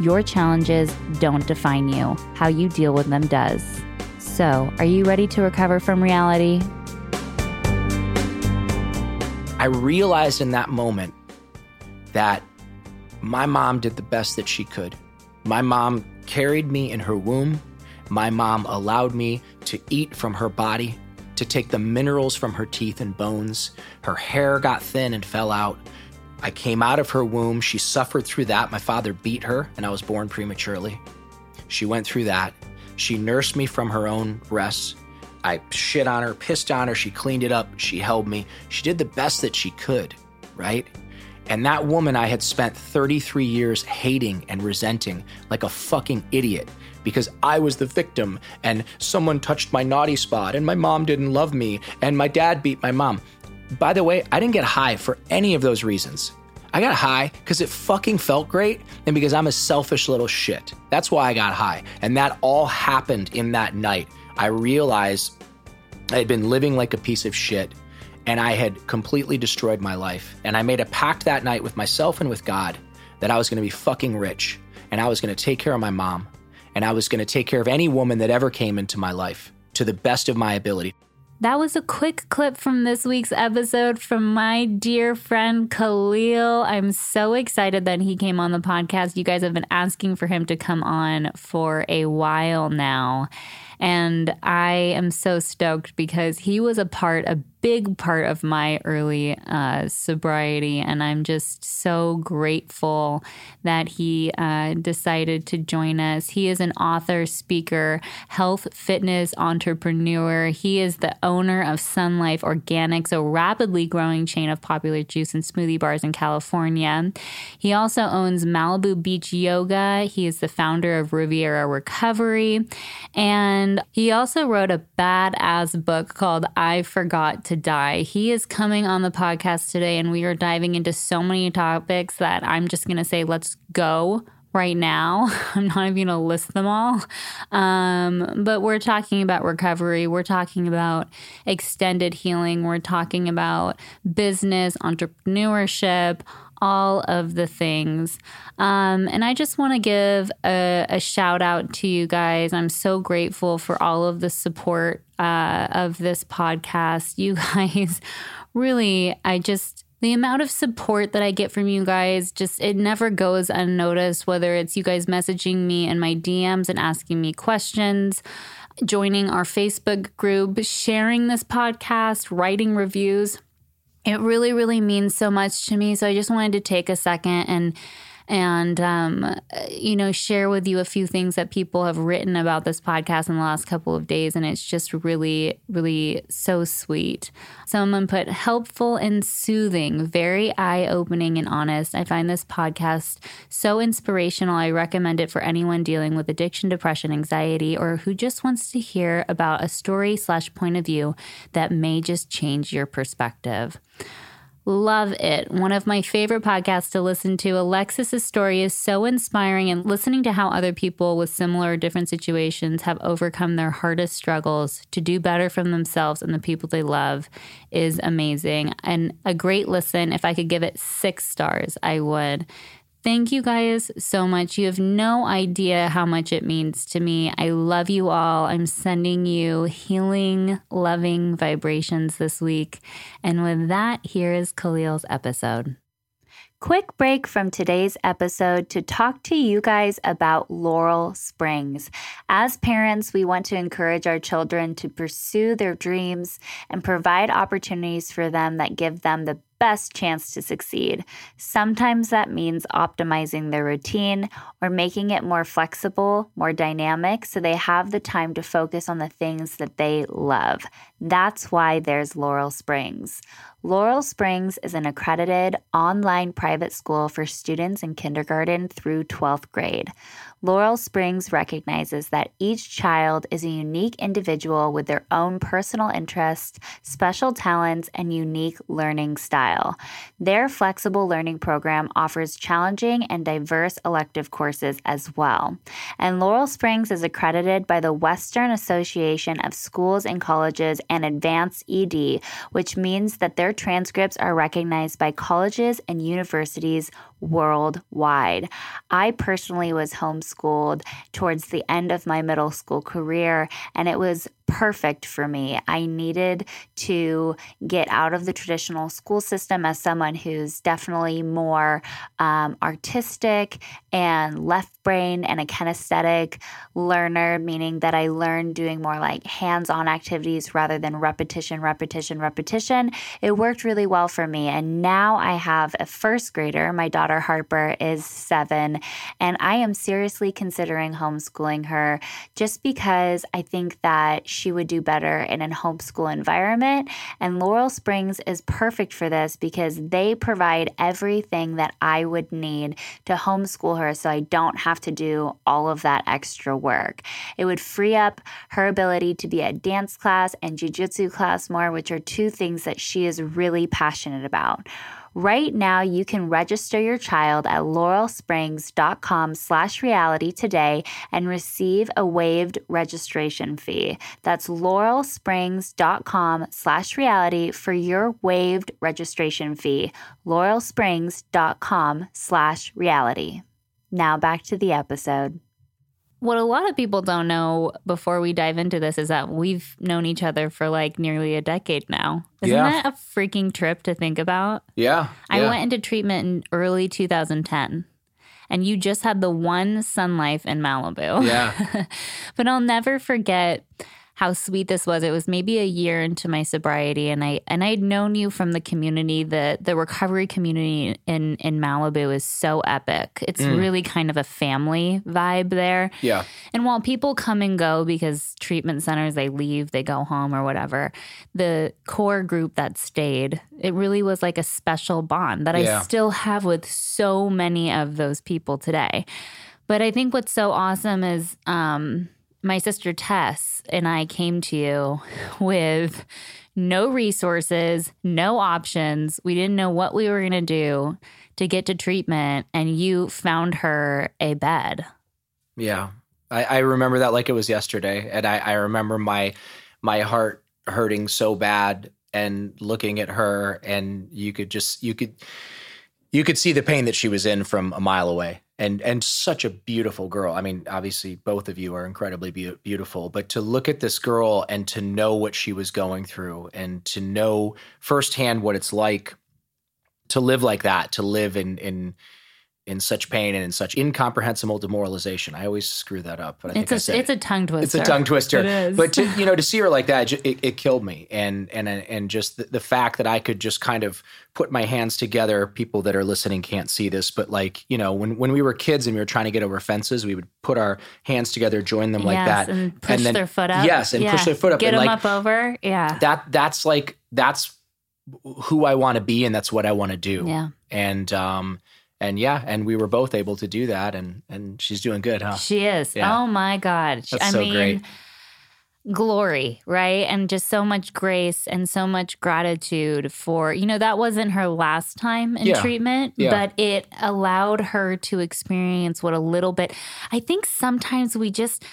your challenges don't define you, how you deal with them does. So, are you ready to recover from reality? I realized in that moment that my mom did the best that she could. My mom carried me in her womb. My mom allowed me to eat from her body, to take the minerals from her teeth and bones. Her hair got thin and fell out. I came out of her womb. She suffered through that. My father beat her, and I was born prematurely. She went through that. She nursed me from her own breasts. I shit on her, pissed on her. She cleaned it up. She held me. She did the best that she could, right? And that woman I had spent 33 years hating and resenting like a fucking idiot because I was the victim and someone touched my naughty spot and my mom didn't love me and my dad beat my mom. By the way, I didn't get high for any of those reasons. I got high because it fucking felt great and because I'm a selfish little shit. That's why I got high. And that all happened in that night. I realized I had been living like a piece of shit and I had completely destroyed my life. And I made a pact that night with myself and with God that I was going to be fucking rich and I was going to take care of my mom and I was going to take care of any woman that ever came into my life to the best of my ability. That was a quick clip from this week's episode from my dear friend Khalil. I'm so excited that he came on the podcast. You guys have been asking for him to come on for a while now. And I am so stoked because he was a part, a big part of my early uh, sobriety. And I'm just so grateful that he uh, decided to join us. He is an author, speaker, health fitness entrepreneur. He is the owner of Sun Life Organics, a rapidly growing chain of popular juice and smoothie bars in California. He also owns Malibu Beach Yoga. He is the founder of Riviera Recovery. And he also wrote a badass book called I Forgot to to die. He is coming on the podcast today, and we are diving into so many topics that I'm just going to say, let's go right now. I'm not even going to list them all. Um, but we're talking about recovery. We're talking about extended healing. We're talking about business, entrepreneurship, all of the things. Um, and I just want to give a, a, shout out to you guys. I'm so grateful for all of the support uh, of this podcast. You guys really, I just, the amount of support that I get from you guys just it never goes unnoticed whether it's you guys messaging me in my DMs and asking me questions joining our Facebook group sharing this podcast writing reviews it really, really means so much to me. So I just wanted to take a second and and um, you know share with you a few things that people have written about this podcast in the last couple of days and it's just really really so sweet. Someone put helpful and soothing very eye-opening and honest. I find this podcast so inspirational. I recommend it for anyone dealing with addiction depression anxiety or who just wants to hear about a story slash point of view that may just change your perspective Love it. One of my favorite podcasts to listen to. Alexis's story is so inspiring, and listening to how other people with similar or different situations have overcome their hardest struggles to do better for themselves and the people they love is amazing. And a great listen. If I could give it six stars, I would. Thank you guys so much. You have no idea how much it means to me. I love you all. I'm sending you healing, loving vibrations this week. And with that, here is Khalil's episode. Quick break from today's episode to talk to you guys about Laurel Springs. As parents, we want to encourage our children to pursue their dreams and provide opportunities for them that give them the best chance to succeed. Sometimes that means optimizing their routine or making it more flexible, more dynamic, so they have the time to focus on the things that they love. That's why there's Laurel Springs. Laurel Springs is an accredited online private school for students in kindergarten through 12th grade. Laurel Springs recognizes that each child is a unique individual with their own personal interests, special talents, and unique learning style. Their flexible learning program offers challenging and diverse elective courses as well. And Laurel Springs is accredited by the Western Association of Schools and Colleges and AdvancED, which means that their transcripts are recognized by colleges and universities worldwide. I personally was homeschooled towards the end of my middle school career, and it was perfect for me. I needed to get out of the traditional school system as someone who's definitely more um, artistic and left brain and a kinesthetic learner, meaning that I learned doing more like hands on activities rather than repetition, repetition, repetition. It worked really well for me. And now I have a first grader. My daughter Harper is seven, and I am seriously considering homeschooling her just because I think that she would do better in a homeschool environment. And Laurel Springs is perfect for this because they provide everything that I would need to homeschool her so I don't have to do all of that extra work. It would free up her ability to be at dance class and jujitsu class more, which are two things that she is really passionate about. Right now, you can register your child at laurelsprings.com slash reality today and receive a waived registration fee. That's laurelsprings.com slash reality for your waived registration fee. laurelsprings.com slash reality. Now back to the episode. What a lot of people don't know before we dive into this is that we've known each other for like nearly a decade now. Isn't Yeah. that a freaking trip to think about? Yeah. I yeah. went into treatment in early 2010, and you just had the one Sun Life in Malibu. Yeah. but I'll never forget how sweet this was. It was maybe a year into my sobriety, and I and I'd known you from the community. The the recovery community in in Malibu is so epic. It's really kind of a family vibe there. Yeah. And while people come and go because treatment centers, they leave, they go home or whatever, the core group that stayed, it really was like a special bond that Yeah. I still have with so many of those people today. But I think what's so awesome is um, my sister Tess and I came to you with no resources, no options. We didn't know what we were going to do to get to treatment, and you found her a bed. Yeah. I, I remember that like it was yesterday. And I, I remember my my heart hurting so bad and looking at her and you could just you could you could see the pain that she was in from a mile away. And and such a beautiful girl. I mean, obviously both of you are incredibly beau- beautiful, but to look at this girl and to know what she was going through and to know firsthand what it's like to live like that, to live in in in such pain and in such incomprehensible demoralization. I always screw that up, but I think It's I a said it's a tongue twister. it's a tongue twister. It is. But to, you know, to see her like that, it, it, it killed me. And and and just the, the fact that I could just kind of put my hands together. People that are listening can't see this, but like you know, when when we were kids and we were trying to get over fences, we would put our hands together, join them like yes, that, and push then- their foot up. Yes, and push their foot up. Get and them like, up over. Yeah. that that's like that's who I want to be and that's what I want to do. Yeah. And um and yeah, and we were both able to do that and and she's doing good, huh? She is. Yeah. Oh my God. That's I so mean, great. glory, right? And just so much grace and so much gratitude for, you know, that wasn't her last time in Yeah. treatment, Yeah. but it allowed her to experience what a little bit, I think sometimes we just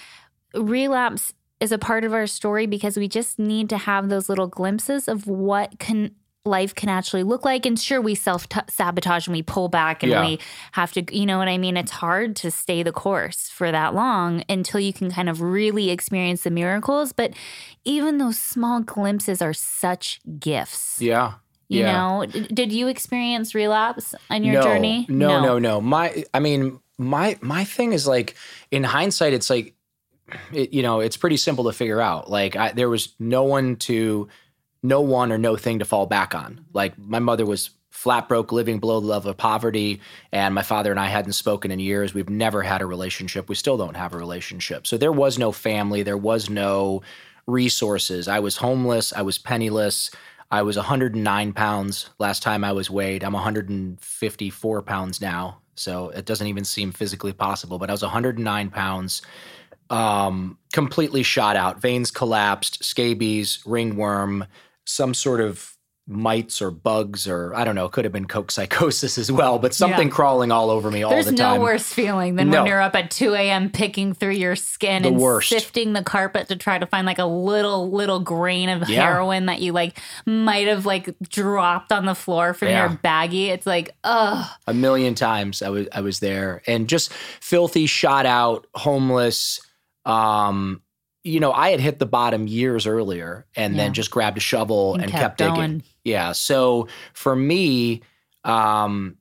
relapse is a part of our story because we just need to have those little glimpses of what can life can actually look like and sure we self sabotage and we pull back and Yeah. we have to you know what i mean it's hard to stay the course for that long until you can kind of really experience the miracles but even those small glimpses are such gifts Yeah. you yeah. know did you experience relapse on your no, journey No, no, no. My, I mean, my my thing is like in hindsight, it's like, it, you know, it's pretty simple to figure out. Like, I, there was no one to, no one or no thing to fall back on. Like, my mother was flat broke, living below the level of poverty, and my father and I hadn't spoken in years. We've never had a relationship. We still don't have a relationship. So there was no family. There was no resources. I was homeless. I was penniless. I was 109 pounds last time I was weighed. I'm 154 pounds now. So it doesn't even seem physically possible. But I was 109 pounds, um, completely shot out, veins collapsed, scabies, ringworm, some sort of mites or bugs or I don't know, could have been coke psychosis as well, but something Yeah. crawling all over me all There's the time. There's no worse feeling than No. when you're up at 2 a.m. picking through your skin The and worst. sifting the carpet to try to find like a little, little grain of Yeah. heroin that you like might have like dropped on the floor from Yeah. your baggie. It's like, ugh. a million times I was I was there and just filthy, shot out, homeless. Um, you know, I had hit the bottom years earlier and Yeah. then just grabbed a shovel And and, kept kept, digging. Yeah. So for me, um,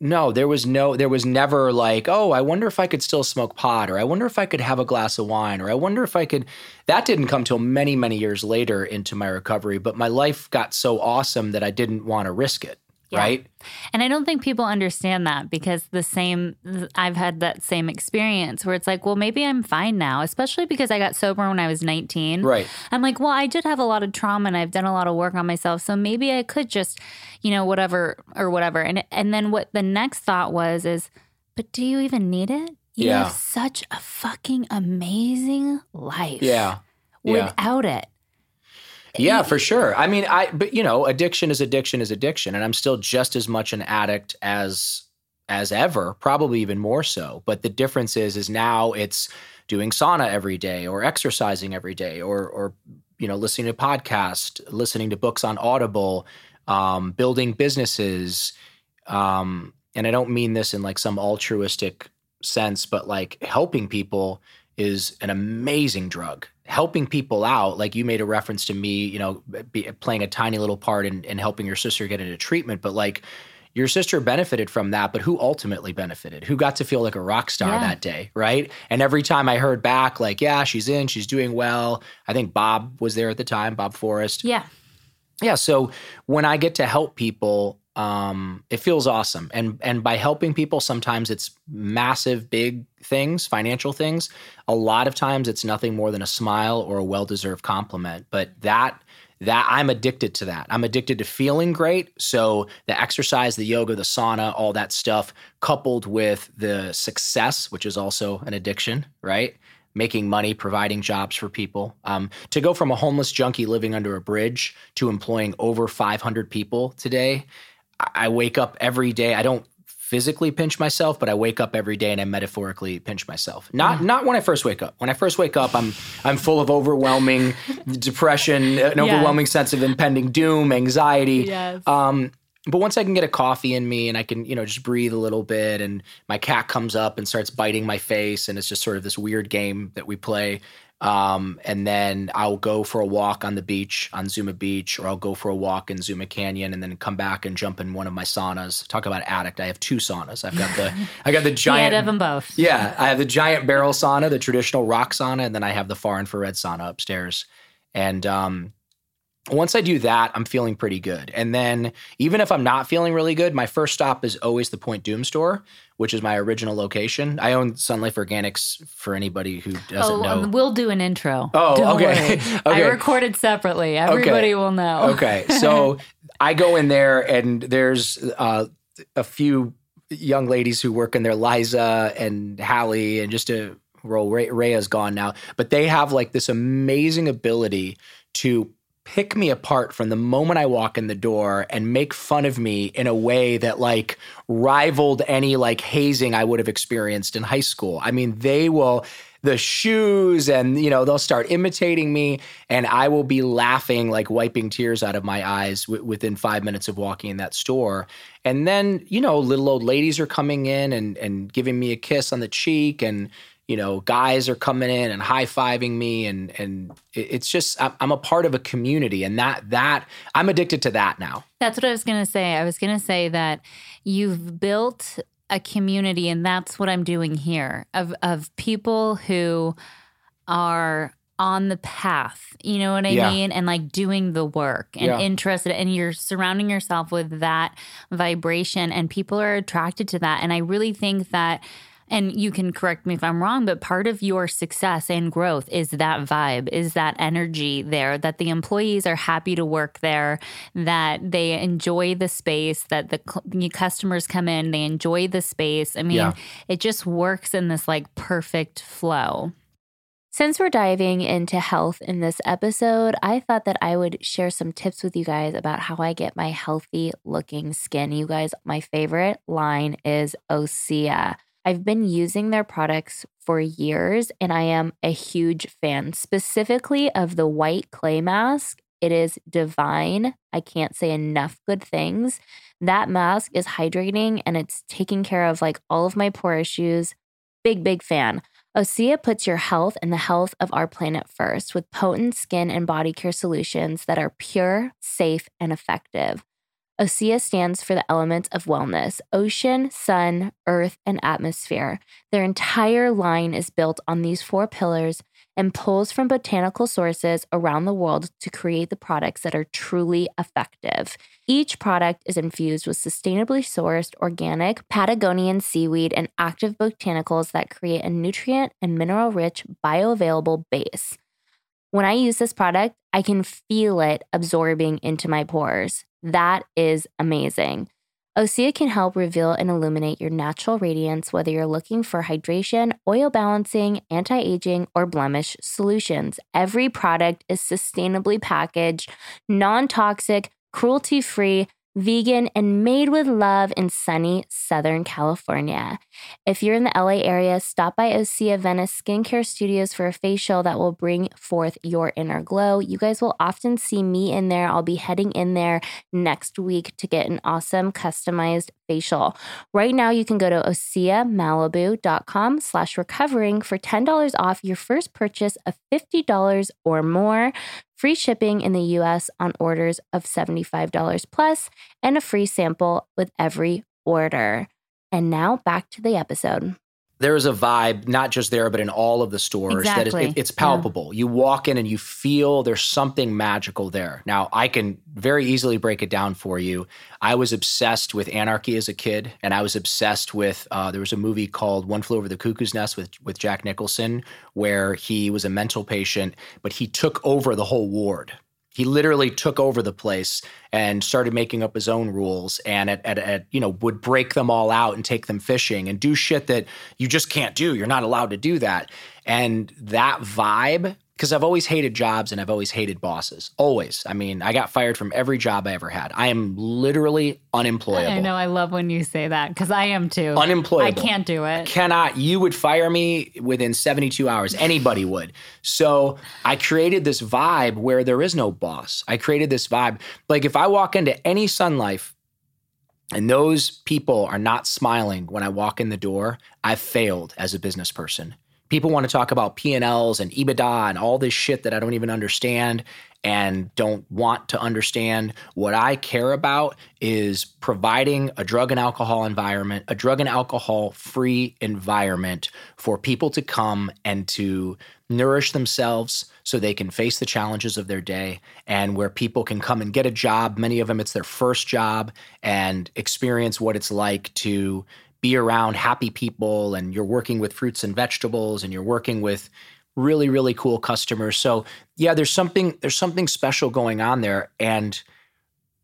no, there was no, there was never like, oh, I wonder if I could still smoke pot, or I wonder if I could have a glass of wine, or I wonder if I could. That didn't come till many, many years later into my recovery. But my life got so awesome that I didn't want to risk it. Yeah. Right. And I don't think people understand that because the same, I've had that same experience where it's like, well, maybe I'm fine now, especially because I got sober when I was 19. Right. I'm like, well, I did have a lot of trauma and I've done a lot of work on myself. So maybe I could just, you know, whatever or whatever. And and then what the next thought was is, but do you even need it? You Yeah. have such a fucking amazing life. Yeah. Yeah. Without it. Yeah, for sure. I mean, I but you know, addiction is addiction is addiction, and I'm still just as much an addict as as ever, probably even more so. But the difference is, is now it's doing sauna every day, or exercising every day, or or you know, listening to podcasts, listening to books on Audible, um, building businesses. Um, and I don't mean this in like some altruistic sense, but like helping people is an amazing drug. Helping people out, like you made a reference to me, you know, be, playing a tiny little part in, in helping your sister get into treatment, but like your sister benefited from that, but who ultimately benefited? Who got to feel like a rock star Yeah. that day, right? And every time I heard back, like, yeah, she's in, she's doing well. I think Bob was there at the time, Bob Forrest Yeah. yeah so when i get to help people um, it feels awesome. And and by helping people sometimes it's massive big things financial things. A lot of times it's nothing more than a smile or a well-deserved compliment. But that that i'm addicted to that. I'm addicted to feeling great. So the exercise the yoga the sauna all that stuff coupled with the success which is also an addiction right? Making money, providing jobs for people. Um, to go from a homeless junkie living under a bridge to employing over 500 people today, I, wake up every day. I don't physically pinch myself, but I wake up every day and I metaphorically pinch myself. Not not when I first wake up. When I first wake up, I'm I'm full of overwhelming depression, an overwhelming sense of impending doom, anxiety. Yes. Um, but once I can get a coffee in me and I can, you know, just breathe a little bit and my cat comes up and starts biting my face and it's just sort of this weird game that we play. Um, and then I'll go for a walk on the beach on Zuma Beach or I'll go for a walk in Zuma Canyon and then come back and jump in one of my saunas. Talk about addict. I have two saunas. I've got the I got the Yeah, giant of them both. yeah, I have the giant barrel sauna, the traditional rock sauna, and then I have the far infrared sauna upstairs. And um, once I do that, I'm feeling pretty good. And then even if I'm not feeling really good, my first stop is always the Point Dume store, which is my original location. I own Sun Life Organics for anybody who doesn't Oh, know. um, we'll do an intro. Oh, Don't okay. Okay. I recorded separately. Everybody will know. Okay, so I go in there and there's uh, a few young ladies who work in there, Liza and Hallie, and just a Ray, Rhea's gone now, but they have like this amazing ability to pick me apart from the moment I walk in the door and make fun of me in a way that like rivaled any like hazing I would have experienced in high school. I mean, they will the shoes and you know they'll start imitating me and I will be laughing like wiping tears out of my eyes w- within 5 minutes of walking in that store. And then, you know, little old ladies are coming in and and giving me a kiss on the cheek and you know, guys are coming in and high fiving me, and and it's just I'm, a part of a community, and that that I'm addicted to that now. That's what I was going to say. I was going to say that you've built a community, and that's what I'm doing here of of people who are on the path. You know what I Yeah. mean? And like doing the work and Yeah. interested, and you're surrounding yourself with that vibration, and people are attracted to that. And I really think that and you can correct me if I'm wrong, but part of your success and growth is that vibe, is that energy there, that the employees are happy to work there, that they enjoy the space, that the customers come in, they enjoy the space. I mean, yeah. it just works in this like perfect flow. Since we're diving into health in this episode, I thought that I would share some tips with you guys about how I get my healthy looking skin. You guys, my favorite line is Osea. I've been using their products for years and I am a huge fan, specifically of the white clay mask. It is divine. I can't say enough good things. That mask is hydrating and it's taking care of like all of my pore issues. Big, big fan. Osea puts your health and the health of our planet first with potent skin and body care solutions that are pure, safe, and effective. Osea stands for the elements of wellness ocean, sun, earth, and atmosphere. Their entire line is built on these four pillars and pulls from botanical sources around the world to create the products that are truly effective. Each product is infused with sustainably sourced organic Patagonian seaweed and active botanicals that create a nutrient and mineral rich bioavailable base. When I use this product, I can feel it absorbing into my pores. That is amazing. Osea can help reveal and illuminate your natural radiance, whether you're looking for hydration, oil balancing, anti aging, or blemish solutions. Every product is sustainably packaged, non toxic, cruelty free, vegan, and made with love in sunny Southern California. If you're in the LA area, stop by Osea Venice Skincare Studios for a facial that will bring forth your inner glow. You guys will often see me in there. I'll be heading in there next week to get an awesome customized facial. Right now, you can go to oseamalibu.com slash recovering for $10 off your first purchase of $50 or more free shipping in the US on orders of $75 plus, and a free sample with every order. And now back to the episode there is a vibe not just there but in all of the stores exactly. that is, it, it's palpable yeah. you walk in and you feel there's something magical there now i can very easily break it down for you i was obsessed with anarchy as a kid and i was obsessed with uh, there was a movie called one flew over the cuckoo's nest with, with jack nicholson where he was a mental patient but he took over the whole ward he literally took over the place and started making up his own rules and at, at, at, you know would break them all out and take them fishing and do shit that you just can't do. You're not allowed to do that. And that vibe because I've always hated jobs and I've always hated bosses. Always. I mean, I got fired from every job I ever had. I am literally unemployable. I know. I love when you say that because I am too. Unemployable. I can't do it. Cannot. You would fire me within 72 hours. Anybody would. So I created this vibe where there is no boss. I created this vibe. Like if I walk into any Sun Life and those people are not smiling when I walk in the door, I've failed as a business person people want to talk about P&Ls and EBITDA and all this shit that I don't even understand and don't want to understand. What I care about is providing a drug and alcohol environment, a drug and alcohol free environment for people to come and to nourish themselves so they can face the challenges of their day and where people can come and get a job. Many of them, it's their first job and experience what it's like to be around happy people and you're working with fruits and vegetables and you're working with really really cool customers. So yeah there's something there's something special going on there. And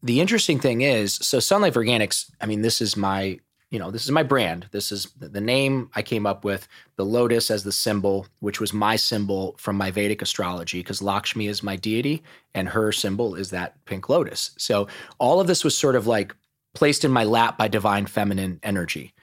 the interesting thing is so sun life organics i mean this is my you know this is my brand. This is the name i came up with the lotus as the symbol which was my symbol from my vedic astrology because lakshmi is my deity and her symbol is that pink lotus. So all of this was sort of like placed in my lap by divine feminine energy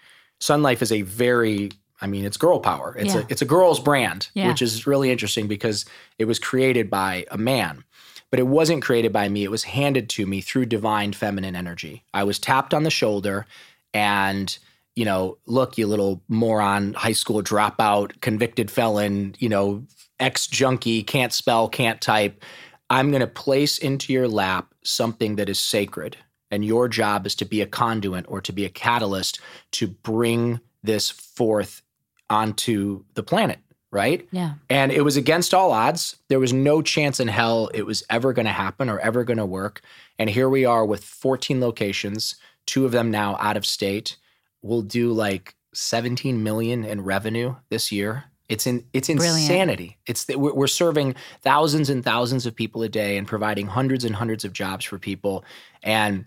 Sun Life is a very I mean, it's girl power. It's yeah. a it's a girl's brand, yeah. which is really interesting because it was created by a man. But it wasn't created by me. It was handed to me through divine feminine energy. I was tapped on the shoulder and you know, look, you little moron, high school dropout, convicted felon, you know, ex junkie, can't spell, can't type. I'm going to place into your lap something that is sacred and your job is to be a conduit or to be a catalyst to bring this forth onto the planet, right? Yeah. And it was against all odds. There was no chance in hell it was ever going to happen or ever going to work. And here we are with 14 locations, two of them now out of state. We'll do like 17 million in revenue this year. It's in it's Brilliant. insanity. It's we're serving thousands and thousands of people a day and providing hundreds and hundreds of jobs for people. And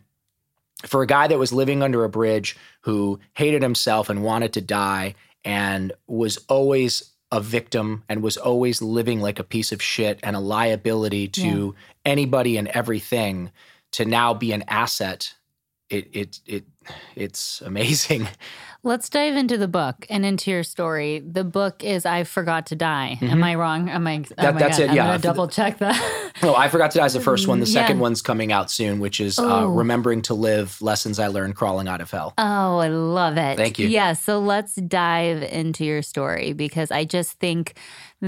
for a guy that was living under a bridge who hated himself and wanted to die and was always a victim and was always living like a piece of shit and a liability to anybody and everything to now be an asset it it it it's amazing Let's dive into the book and into your story. The book is "I Forgot to Die." Am I wrong? Am I? oh Mm-hmm. That- my that's God. it, I'm yeah. gonna double check that. oh i forgot to die is the first one the second Yeah. one's coming out soon which is uh, Oh. remembering to live lessons i learned crawling out of hell Oh, I love it. Thank you. Yeah. So let's dive into your story because I just think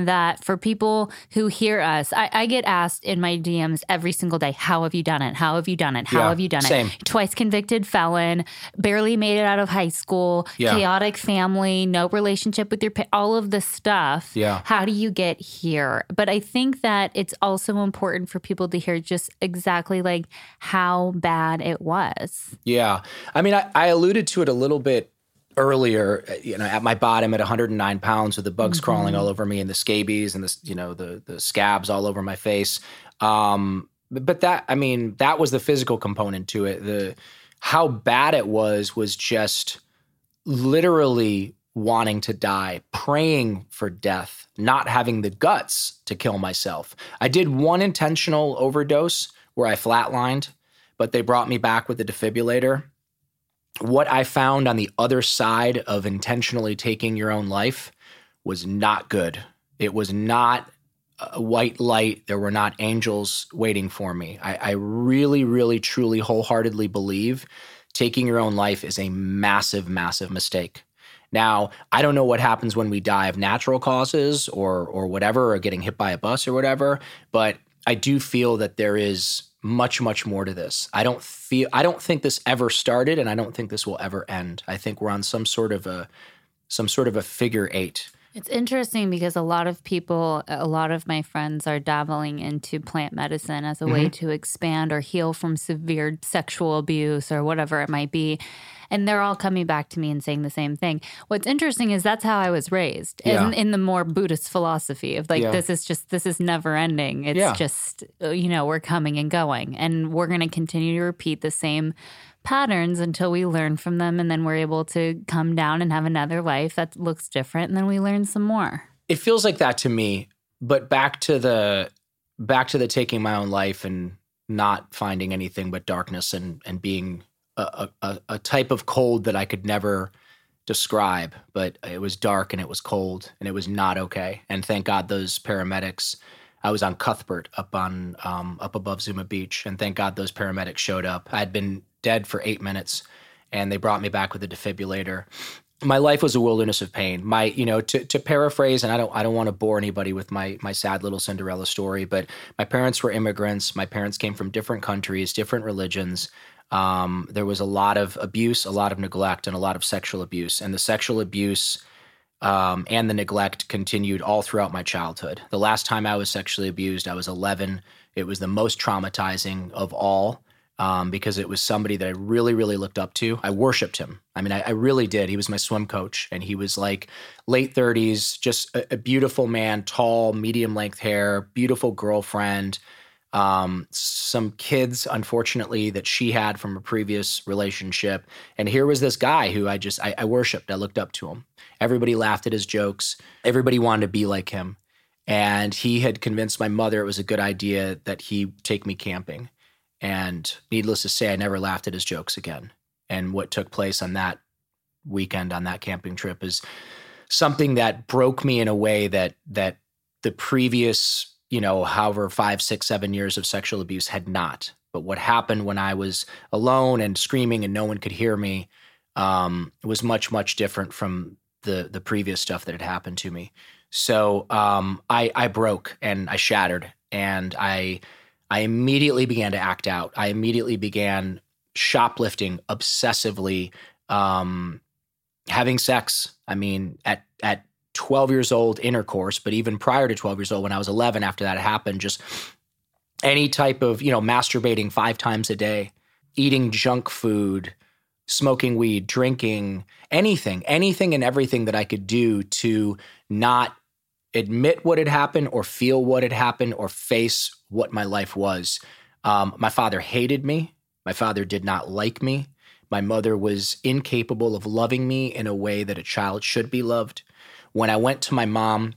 that for people who hear us, I, I get asked in my DMs every single day, How have you done it? How have you done it? How Yeah, have you done same. it? Twice convicted felon, barely made it out of high school, Yeah. chaotic family, no relationship with your pa- all of this stuff. Yeah. How do you get here? But I think that it's also important for people to hear just exactly like how bad it was. Yeah. I mean, I, I alluded to it a little bit earlier, you know, at my bottom at 109 pounds with the bugs crawling all over me and the scabies and the, you know, the, the scabs all over my face. Um, but but that, I mean, that was the physical component to it. The, how bad it was, was just literally wanting to die, praying for death, not having the guts to kill myself. I did one intentional overdose where I flatlined, but they brought me back with a defibrillator. What I found on the other side of intentionally taking your own life was not good. It was not a white light. There were not angels waiting for me. I, I really, really, truly, wholeheartedly believe taking your own life is a massive, massive mistake. Now, I don't know what happens when we die of natural causes or or whatever, or getting hit by a bus or whatever, but I do feel that there is much, much more to this. I don't feel I don't think this ever started and I don't think this will ever end. I think we're on some sort of a some sort of a figure eight. It's interesting because a lot of people, a lot of my friends are dabbling into plant medicine as a way mm-hmm. to expand or heal from severe sexual abuse or whatever it might be. And they're all coming back to me and saying the same thing. What's interesting is that's how I was raised Yeah. in, in the more Buddhist philosophy of like, Yeah. this is just, this is never ending. It's Yeah. just, uh, you know, we're coming and going. And we're going to continue to repeat the same patterns until we learn from them and then we're able to come down and have another life that looks different and then we learn some more. It feels like that to me, but back to the back to the taking my own life and not finding anything but darkness and and being a, a, a type of cold that I could never describe, but it was dark and it was cold and it was not okay. And thank God those paramedics. I was on Cuthbert up on um, up above Zuma Beach, and thank God those paramedics showed up. I'd been dead for eight minutes, and they brought me back with a defibrillator. My life was a wilderness of pain. My, you know, to, to paraphrase, and I don't I don't want to bore anybody with my my sad little Cinderella story, but my parents were immigrants. My parents came from different countries, different religions. Um, there was a lot of abuse, a lot of neglect, and a lot of sexual abuse. And the sexual abuse um, and the neglect continued all throughout my childhood. The last time I was sexually abused, I was 11. It was the most traumatizing of all um, because it was somebody that I really, really looked up to. I worshiped him. I mean, I, I really did. He was my swim coach, and he was like late 30s, just a, a beautiful man, tall, medium length hair, beautiful girlfriend um, some kids, unfortunately, that she had from a previous relationship. And here was this guy who I just I, I worshipped. I looked up to him. Everybody laughed at his jokes. Everybody wanted to be like him. And he had convinced my mother it was a good idea that he take me camping. And needless to say, I never laughed at his jokes again. And what took place on that weekend on that camping trip is something that broke me in a way that that the previous you know, however, five, six, seven years of sexual abuse had not. But what happened when I was alone and screaming and no one could hear me um, was much, much different from the the previous stuff that had happened to me. So um, I I broke and I shattered and I I immediately began to act out. I immediately began shoplifting obsessively, um, having sex. I mean, at at 12 years old intercourse, but even prior to 12 years old, when I was 11, after that happened, just any type of, you know, masturbating five times a day, eating junk food, smoking weed, drinking, anything, anything and everything that I could do to not admit what had happened or feel what had happened or face what my life was. Um, my father hated me. My father did not like me. My mother was incapable of loving me in a way that a child should be loved. When I went to my mom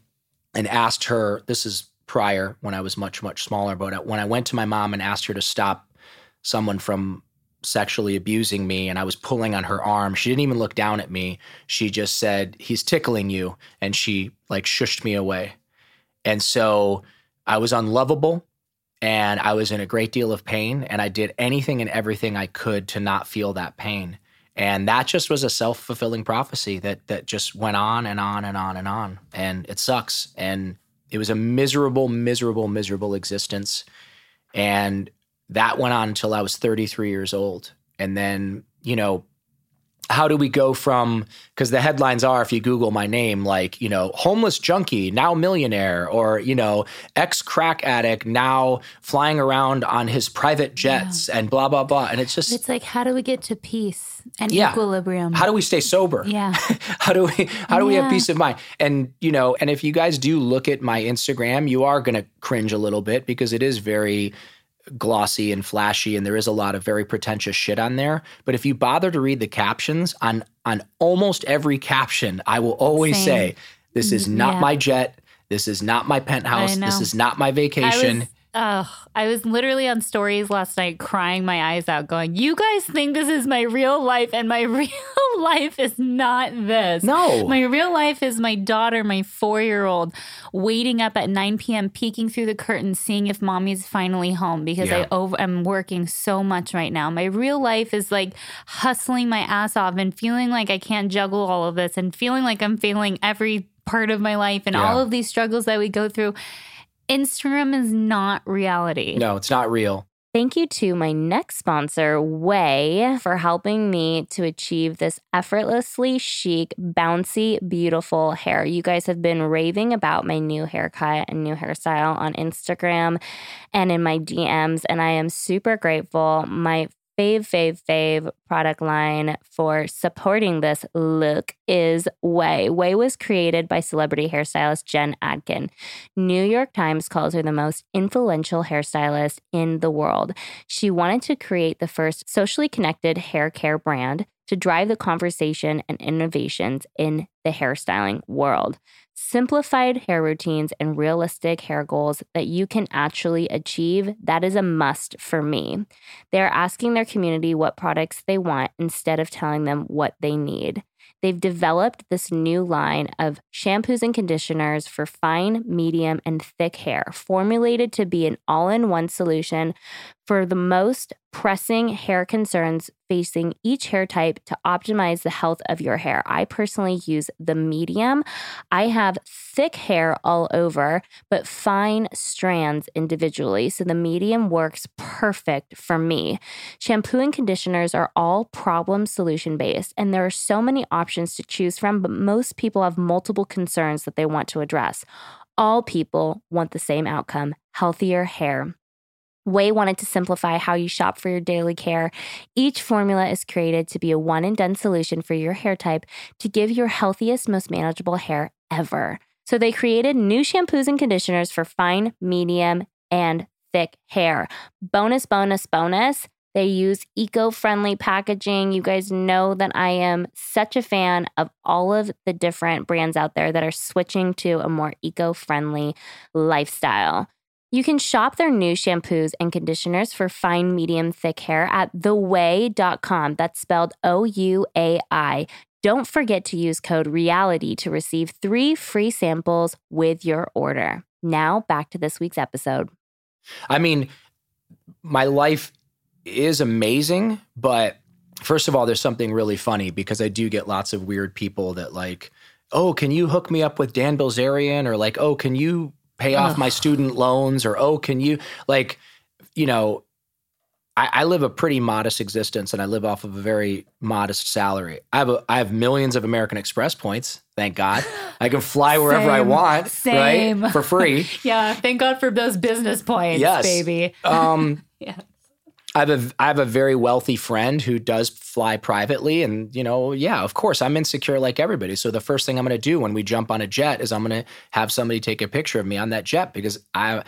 and asked her, this is prior when I was much, much smaller, but uh, when I went to my mom and asked her to stop someone from sexually abusing me and I was pulling on her arm. She didn't even look down at me. She just said, He's tickling you. And she like shushed me away. And so I was unlovable and I was in a great deal of pain. And I did anything and everything I could to not feel that pain. And that just was a self fulfilling prophecy that that just went on and on and on and on. And it sucks. And it was a miserable, miserable, miserable existence. And that went on until I was 33 years old. And then, you know, how do we go from because the headlines are if you google my name like you know homeless junkie now millionaire or you know ex crack addict now flying around on his private jets yeah. and blah blah blah and it's just it's like how do we get to peace and yeah. equilibrium how do we stay sober yeah how do we how do yeah. we have peace of mind and you know and if you guys do look at my instagram you are going to cringe a little bit because it is very glossy and flashy and there is a lot of very pretentious shit on there. But if you bother to read the captions on on almost every caption i will always Same. say this is not yeah. my jet. This is not my penthouse. This is not my vacation Oh, I was literally on stories last night crying my eyes out, going, You guys think this is my real life, and my real life is not this. No. My real life is my daughter, my four year old, waiting up at 9 p.m., peeking through the curtain, seeing if mommy's finally home because yeah. I over, am working so much right now. My real life is like hustling my ass off and feeling like I can't juggle all of this and feeling like I'm failing every part of my life and yeah. all of these struggles that we go through. Instagram is not reality. No, it's not real. Thank you to my next sponsor, OUAI, for helping me to achieve this effortlessly chic, bouncy, beautiful hair. You guys have been raving about my new haircut and new hairstyle on Instagram and in my DMs, and I am super grateful. My fave, fave, fave product line for supporting this look is OUAI. OUAI was created by celebrity hairstylist Jen Atkin. New York Times calls her the most influential hairstylist in the world. She wanted to create the first socially connected hair care brand to drive the conversation and innovations in the hairstyling world simplified hair routines and realistic hair goals that you can actually achieve, that is a must for me. They're asking their community what products they want instead of telling them what they need. They've developed this new line of shampoos and conditioners for fine, medium, and thick hair, formulated to be an all in one solution for the most pressing hair concerns facing each hair type to optimize the health of your hair. I personally use the medium. I have thick hair all over, but fine strands individually. So the medium works perfect for me. Shampoo and conditioners are all problem solution based, and there are so many options to choose from, but most people have multiple concerns that they want to address. All people want the same outcome healthier hair. OUAI wanted to simplify how you shop for your daily care. Each formula is created to be a one and done solution for your hair type to give your healthiest, most manageable hair ever. So they created new shampoos and conditioners for fine, medium, and thick hair. Bonus, bonus, bonus. They use eco friendly packaging. You guys know that I am such a fan of all of the different brands out there that are switching to a more eco friendly lifestyle. You can shop their new shampoos and conditioners for fine, medium, thick hair at theouai.com. That's spelled O U A I. Don't forget to use code REALITY to receive three free samples with your order. Now, back to this week's episode. I mean, my life is amazing, but first of all, there's something really funny because I do get lots of weird people that, like, oh, can you hook me up with Dan Bilzerian? Or like, oh, can you pay off my student loans or oh can you like you know I, I, live a pretty modest existence and I live off of a very modest salary. I have a, I have millions of American Express points, thank God. I can fly wherever Same. I want, Same. right? For free. yeah, thank God for those business points, yes. baby. Um, yeah. I have a I have a very wealthy friend who does fly privately, and you know, yeah, of course, I'm insecure like everybody. So the first thing I'm going to do when we jump on a jet is I'm going to have somebody take a picture of me on that jet because I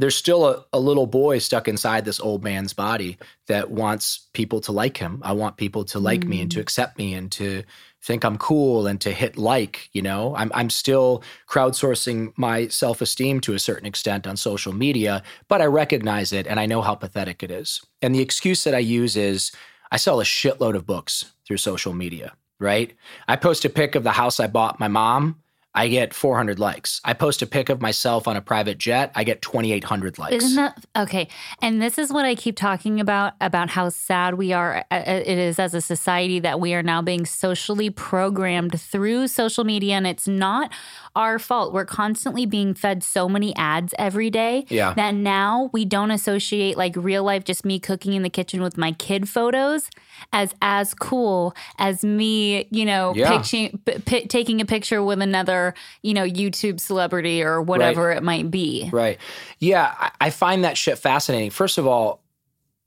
there's still a, a little boy stuck inside this old man's body that wants people to like him. I want people to like me and to mm. accept me and to think I'm cool and to hit like, you know. I'm I'm still crowdsourcing my self-esteem to a certain extent on social media, but I recognize it and I know how pathetic it is. And the excuse that I use is I sell a shitload of books through social media, right? I post a pic of the house I bought my mom I get 400 likes. I post a pic of myself on a private jet, I get 2,800 likes. Isn't that okay? And this is what I keep talking about about how sad we are. uh, It is as a society that we are now being socially programmed through social media, and it's not our fault. We're constantly being fed so many ads every day Yeah. that now we don't associate like real life, just me cooking in the kitchen with my kid photos as as cool as me, you know, Yeah. p- p- taking a picture with another, you know, YouTube celebrity or whatever it might be. Right. Yeah, I, I find that shit fascinating. First of all,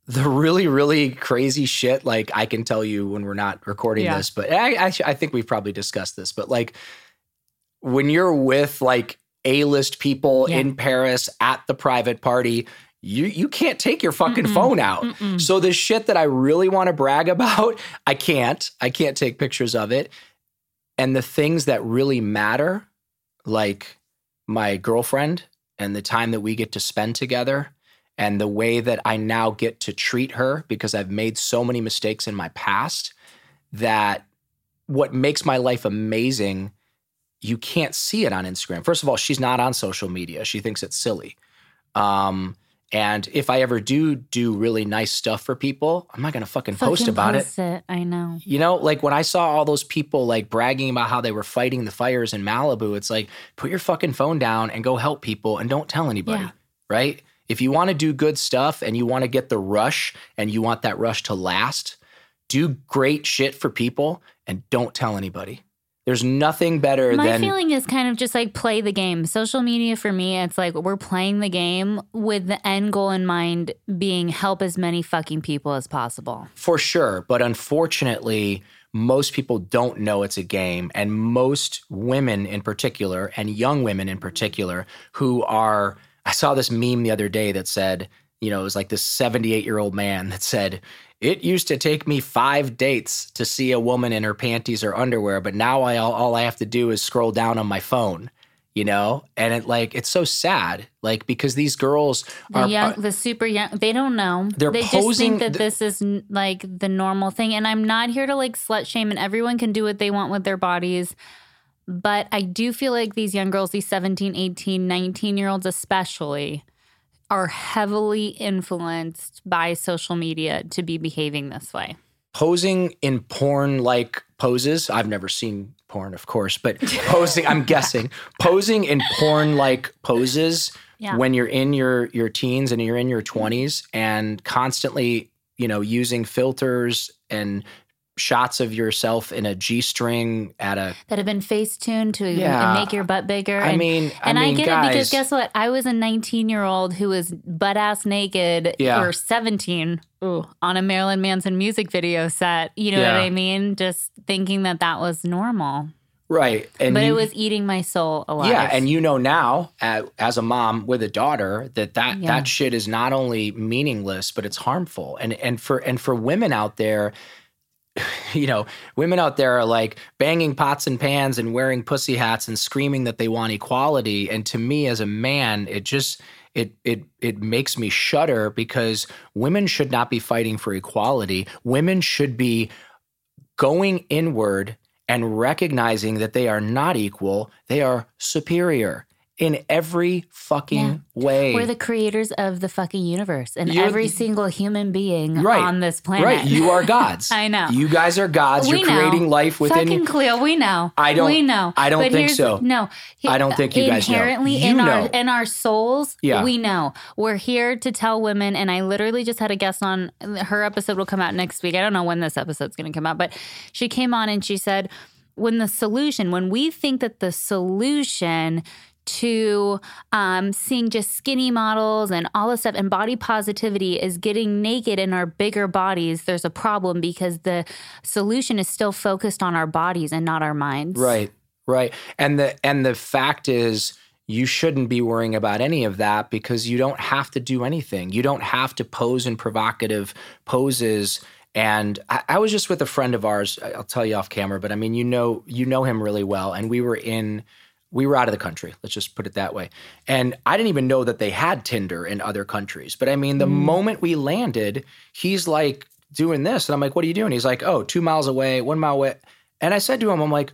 the really, really crazy shit, like I can tell you when we're not recording Yeah. this, but I, I, I think we've probably discussed this, but like when you're with like A-list people Yeah. in Paris at the private party, you you can't take your fucking phone out. So the shit that I really want to brag about, I can't. I can't take pictures of it. And the things that really matter, like my girlfriend and the time that we get to spend together and the way that I now get to treat her because I've made so many mistakes in my past that what makes my life amazing you can't see it on Instagram. First of all, she's not on social media. She thinks it's silly. Um and if I ever do do really nice stuff for people, I'm not going to fucking, post Fucking about it. it. I know. You know, like when I saw all those people like bragging about how they were fighting the fires in Malibu, it's like put your fucking phone down and go help people and don't tell anybody, Yeah. right? If you want to do good stuff and you want to get the rush and you want that rush to last, do great shit for people and don't tell anybody. There's nothing better My than My feeling is kind of just like play the game. Social media for me, it's like we're playing the game with the end goal in mind being help as many fucking people as possible. For sure. But unfortunately, most people don't know it's a game. And most women in particular, and young women in particular, who are, I saw this meme the other day that said, you know, it was like this 78 year old man that said, it used to take me five dates to see a woman in her panties or underwear, but now I all, all I have to do is scroll down on my phone, you know? And it like it's so sad, like because these girls The are, young, are- the super young, they don't know. They're they just posing think that the- this is like the normal thing. And I'm not here to like slut shame, and everyone can do what they want with their bodies. But I do feel like these young girls, these 17, 18, 19 year olds especially, are heavily influenced by social media to be behaving this way. posing in porn like poses. I've never seen porn, of course, but posing, I'm guessing, posing in porn like poses Yeah. when you're in your your teens and you're in your 20s and constantly, you know, using filters and shots of yourself in a G-string at a that have been face tuned to Yeah. make your butt bigger. I and, mean, I and I, mean, get it because guess what? I was a 19 year old who was butt ass naked Yeah. or 17 ooh, on a Marilyn Manson music video set. You know Yeah. what I mean? Just thinking that that was normal. right. And but you- it was eating my soul alive. Yeah, and you know now, uh, as a mom with a daughter, that that that shit is not only meaningless, but it's harmful. And and for and for women out there, you know, women out there are like banging pots and pans and wearing pussy hats and screaming that they want equality. And to me, as a man, it just it it it makes me shudder because women should not be fighting for equality. Women should be going inward and recognizing that they are not equal, they are superior in every fucking Yeah. way. We're the creators of the fucking universe, and You're- every single human being Right. on this planet. Right, you are gods. I know. You guys are gods. We You're know. creating life within Fucking. Cleo, we know. I don't- We know. I don't But think so. No, I don't think you guys know. inherently in know. our in our souls. Yeah. we know. We're here to tell women. And I literally just had a guest on. Her episode will come out next week. I don't know when this episode's going to come out, but she came on and she said, when the solution, when we think that the solution to um, seeing just skinny models and all this stuff and body positivity is getting naked in our bigger bodies there's a problem because the solution is still focused on our bodies and not our minds Right. Right. And the and the fact is you shouldn't be worrying about any of that because you don't have to do anything. You don't have to pose in provocative poses. And I, I was just with a friend of ours. I'll tell you off camera, but I mean, you know, you know him really well. And we were in, we were out of the country. Let's just put it that way. And I didn't even know that they had Tinder in other countries. But I mean, the mm. moment we landed, he's like doing this, and I'm like, "What are you doing?" He's like, "Oh, two miles away, one mile away." And I said to him, "I'm like."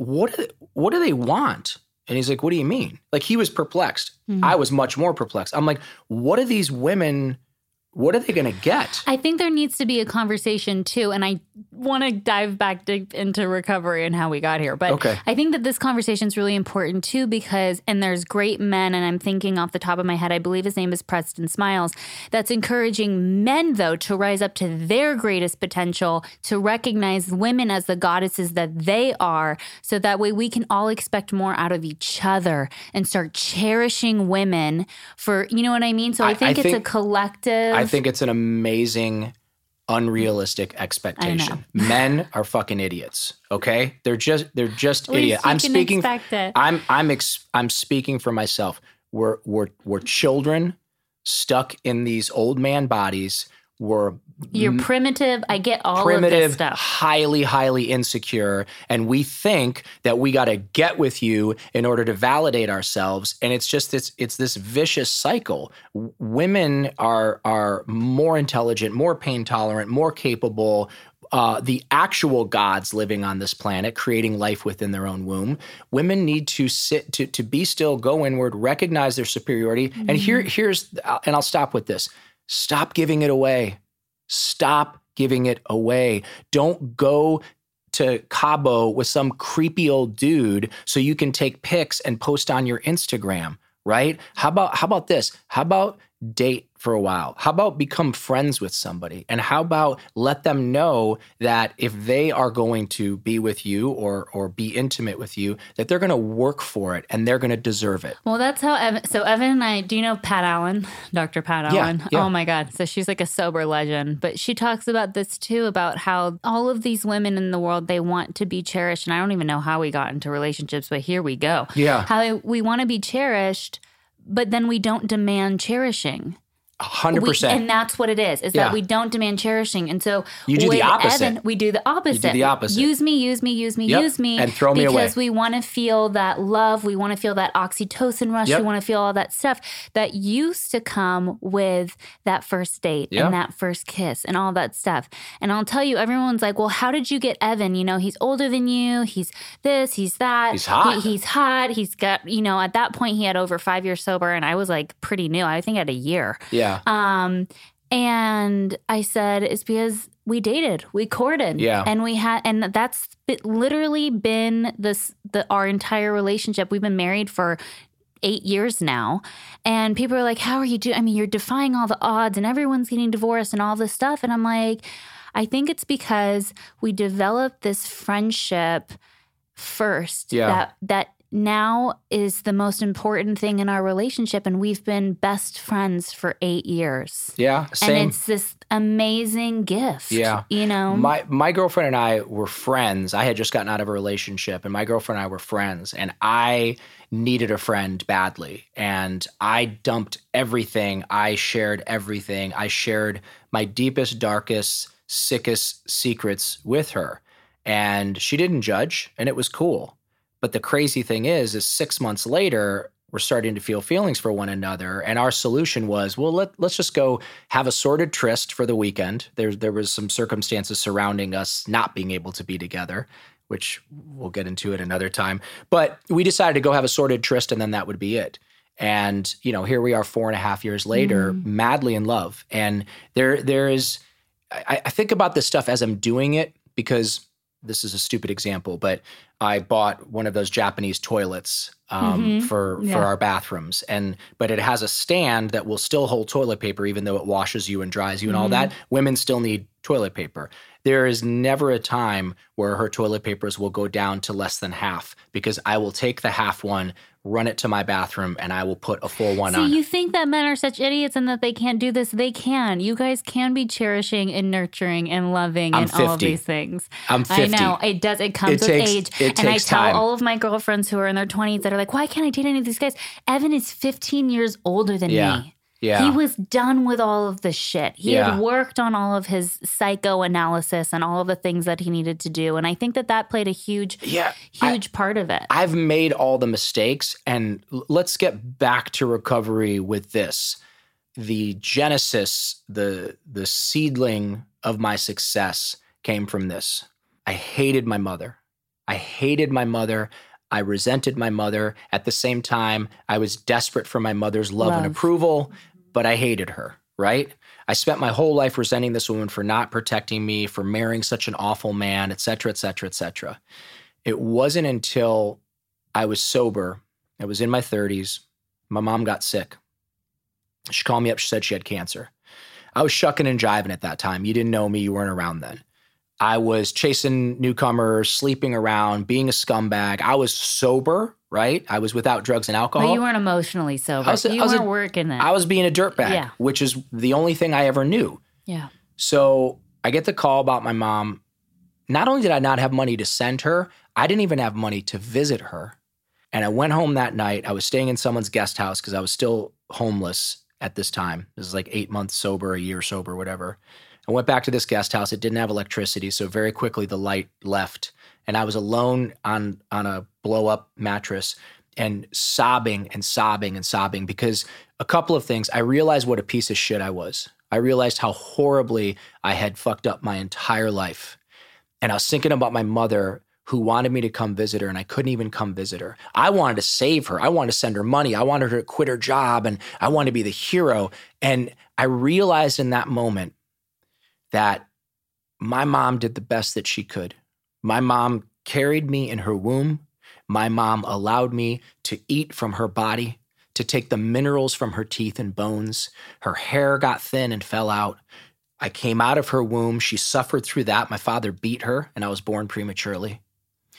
what do they, what do they want? And he's like, what do you mean? Like he was perplexed. Mm-hmm. I was much more perplexed. I'm like, what are these women? What are they going to get? I think there needs to be a conversation too, and I want to dive back deep into recovery and how we got here. But Okay. I think that this conversation is really important too because, and there's great men, and I'm thinking off the top of my head, I believe his name is Preston Smiles, that's encouraging men though to rise up to their greatest potential, to recognize women as the goddesses that they are, so that way we can all expect more out of each other and start cherishing women for, you know what I mean? So I, I- I think it's a collective. I think it's an amazing, unrealistic expectation. Men are fucking idiots. Okay, they're just they're just idiots. I'm speaking. I'm I'm ex, I'm speaking for myself. We're we're we're children stuck in these old man bodies. We're You're mm-hmm. primitive. I get all of this primitive, stuff. highly, highly insecure, and we think that we got to get with you in order to validate ourselves. And it's just this, it's this vicious cycle. Women are are more intelligent, more pain tolerant, more capable. Uh, the actual gods living on this planet, creating life within their own womb. Women need to sit to to be still, go inward, recognize their superiority. And here, mm-hmm. here's, uh, and I'll stop with this. Stop giving it away. Stop giving it away. Don't go to Cabo with some creepy old dude so you can take pics and post on your Instagram, right? How about how about this? How about date for a while? How about become friends with somebody? And how about let them know that if they are going to be with you or or be intimate with you, that they're going to work for it and they're going to deserve it. Well, that's how Evan. So Evan and I. Do you know Pat Allen, Dr. Pat Yeah, Allen? yeah. Oh my God! So she's like a sober legend, but she talks about this too about how all of these women in the world they want to be cherished, and I don't even know how we got into relationships, but here we go. Yeah. how we want to be cherished, but then we don't demand cherishing. Hundred percent. and that's what it is. Is Yeah. that we don't demand cherishing, and so You do the opposite. Evan, we do the opposite. Do the opposite. Use me, use me, use me, Yep. use me, And throw me away. because we want to feel that love. We want to feel that oxytocin rush. Yep. We want to feel all that stuff that used to come with that first date Yep. and that first kiss and all that stuff. And I'll tell you, everyone's like, "Well, how did you get Evan? You know, he's older than you. He's this. He's that. He's hot. He- he's hot. He's got. You know, at that point, he had over five years sober, and I was like pretty new. I think I had a year. yeah. Um, and I said, it's because we dated, we courted, Yeah. and we had, and that's literally been this the our entire relationship. We've been married for eight years now, and people are like, "How are you doing?" I mean, you're defying all the odds, and everyone's getting divorced and all this stuff, and I'm like, I think it's because we developed this friendship first Yeah. that that now is the most important thing in our relationship and we've been best friends for 8 years. Yeah. Same. And it's this amazing gift. Yeah. You know. My my girlfriend and I were friends. I had just gotten out of a relationship, and my girlfriend and I were friends. And I needed a friend badly, and I dumped everything. I shared everything. I shared my deepest, darkest, sickest secrets with her, and she didn't judge, and it was cool. But the crazy thing is, is six months later, we're starting to feel feelings for one another. And our solution was, well, let, let's just go have a sorted tryst for the weekend. There, there was some circumstances surrounding us not being able to be together, which we'll get into at another time. But we decided to go have a sorted tryst, and then that would be it. And you know, here we are, four and a half years later, mm-hmm. madly in love. And there, there is, I, I think about this stuff as I'm doing it because this is a stupid example, but I bought one of those Japanese toilets um, for Yeah. for our bathrooms, and but it has a stand that will still hold toilet paper, even though it washes you and dries you and all that. Women still need toilet paper. There is never a time where her toilet papers will go down to less than half because I will take the half one, run it to my bathroom, and I will put a full one See, on. you think that men are such idiots and that they can't do this? They can. You guys can be cherishing and nurturing and loving I'm and all of these things. I'm 50. I know it does. It comes It with takes- age. it and I tell time. all of my girlfriends who are in their twenties that are like, "Why can't I date any of these guys?" Evan is 15 years older than Yeah. me. Yeah. He was done with all of the shit. He Yeah. had worked on all of his psychoanalysis and all of the things that he needed to do. And I think that that played a huge, Yeah, I- huge part of it. I've made all the mistakes, and let's get back to recovery with this. The genesis, the the seedling of my success came from this. I hated my mother. I hated my mother. I resented my mother. At the same time, I was desperate for my mother's love, and approval, but I hated her, right? I spent my whole life resenting this woman for not protecting me, for marrying such an awful man, et cetera, et cetera, et cetera. It wasn't until I was sober, I was in my 30s, my mom got sick. She called me up, she said she had cancer. I was shucking and jiving at that time. You didn't know me, you weren't around then. I was chasing newcomers, sleeping around, being a scumbag. I was sober, right? I was without drugs and alcohol. but you weren't emotionally sober. I was you I was weren't working it. I was being a dirtbag, Yeah. which is the only thing I ever knew. yeah. So I get the call about my mom. Not only did I not have money to send her, I didn't even have money to visit her. And I went home that night. I was staying in someone's guest house because I was still homeless at this time. This is like eight months sober, a year sober, whatever. I went back to this guest house. It didn't have electricity, so very quickly the light left, and I was alone on on a blow up mattress and sobbing and sobbing and sobbing because a couple of things. I realized what a piece of shit I was. I realized how horribly I had fucked up my entire life. And I was thinking about my mother who wanted me to come visit her and I couldn't even come visit her. I wanted to save her. I wanted to send her money. I wanted her to quit her job and I wanted to be the hero. And I realized in that moment that my mom did the best that she could. My mom carried me in her womb. My mom allowed me to eat from her body, to take the minerals from her teeth and bones. Her hair got thin and fell out. I came out of her womb. She suffered through that. My father beat her, and I was born prematurely.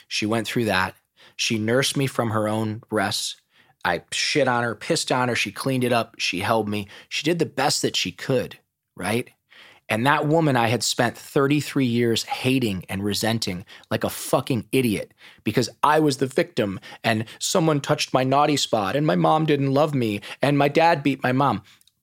She went through that. She nursed me from her own breasts. I shit on her, pissed on her. She cleaned it up. She held me. She did the best that she could, right? And that woman I had spent 33 years hating and resenting like a fucking idiot because I was the victim and someone touched my naughty spot and my mom didn't love me and my dad beat my mom.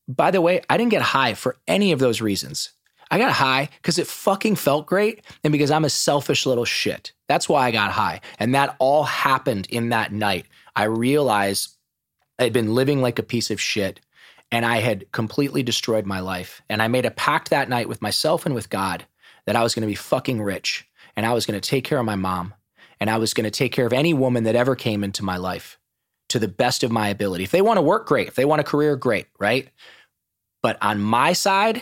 By the way, I didn't get high for any of those reasons. I got high because it fucking felt great and because I'm a selfish little shit. That's why I got high. And that all happened in that night. I realized I'd been living like a piece of shit and I had completely destroyed my life. And I made a pact that night with myself and with God that I was going to be fucking rich and I was going to take care of my mom and I was going to take care of any woman that ever came into my life to the best of my ability. If they want to work, great. If they want a career, great, right? But on my side,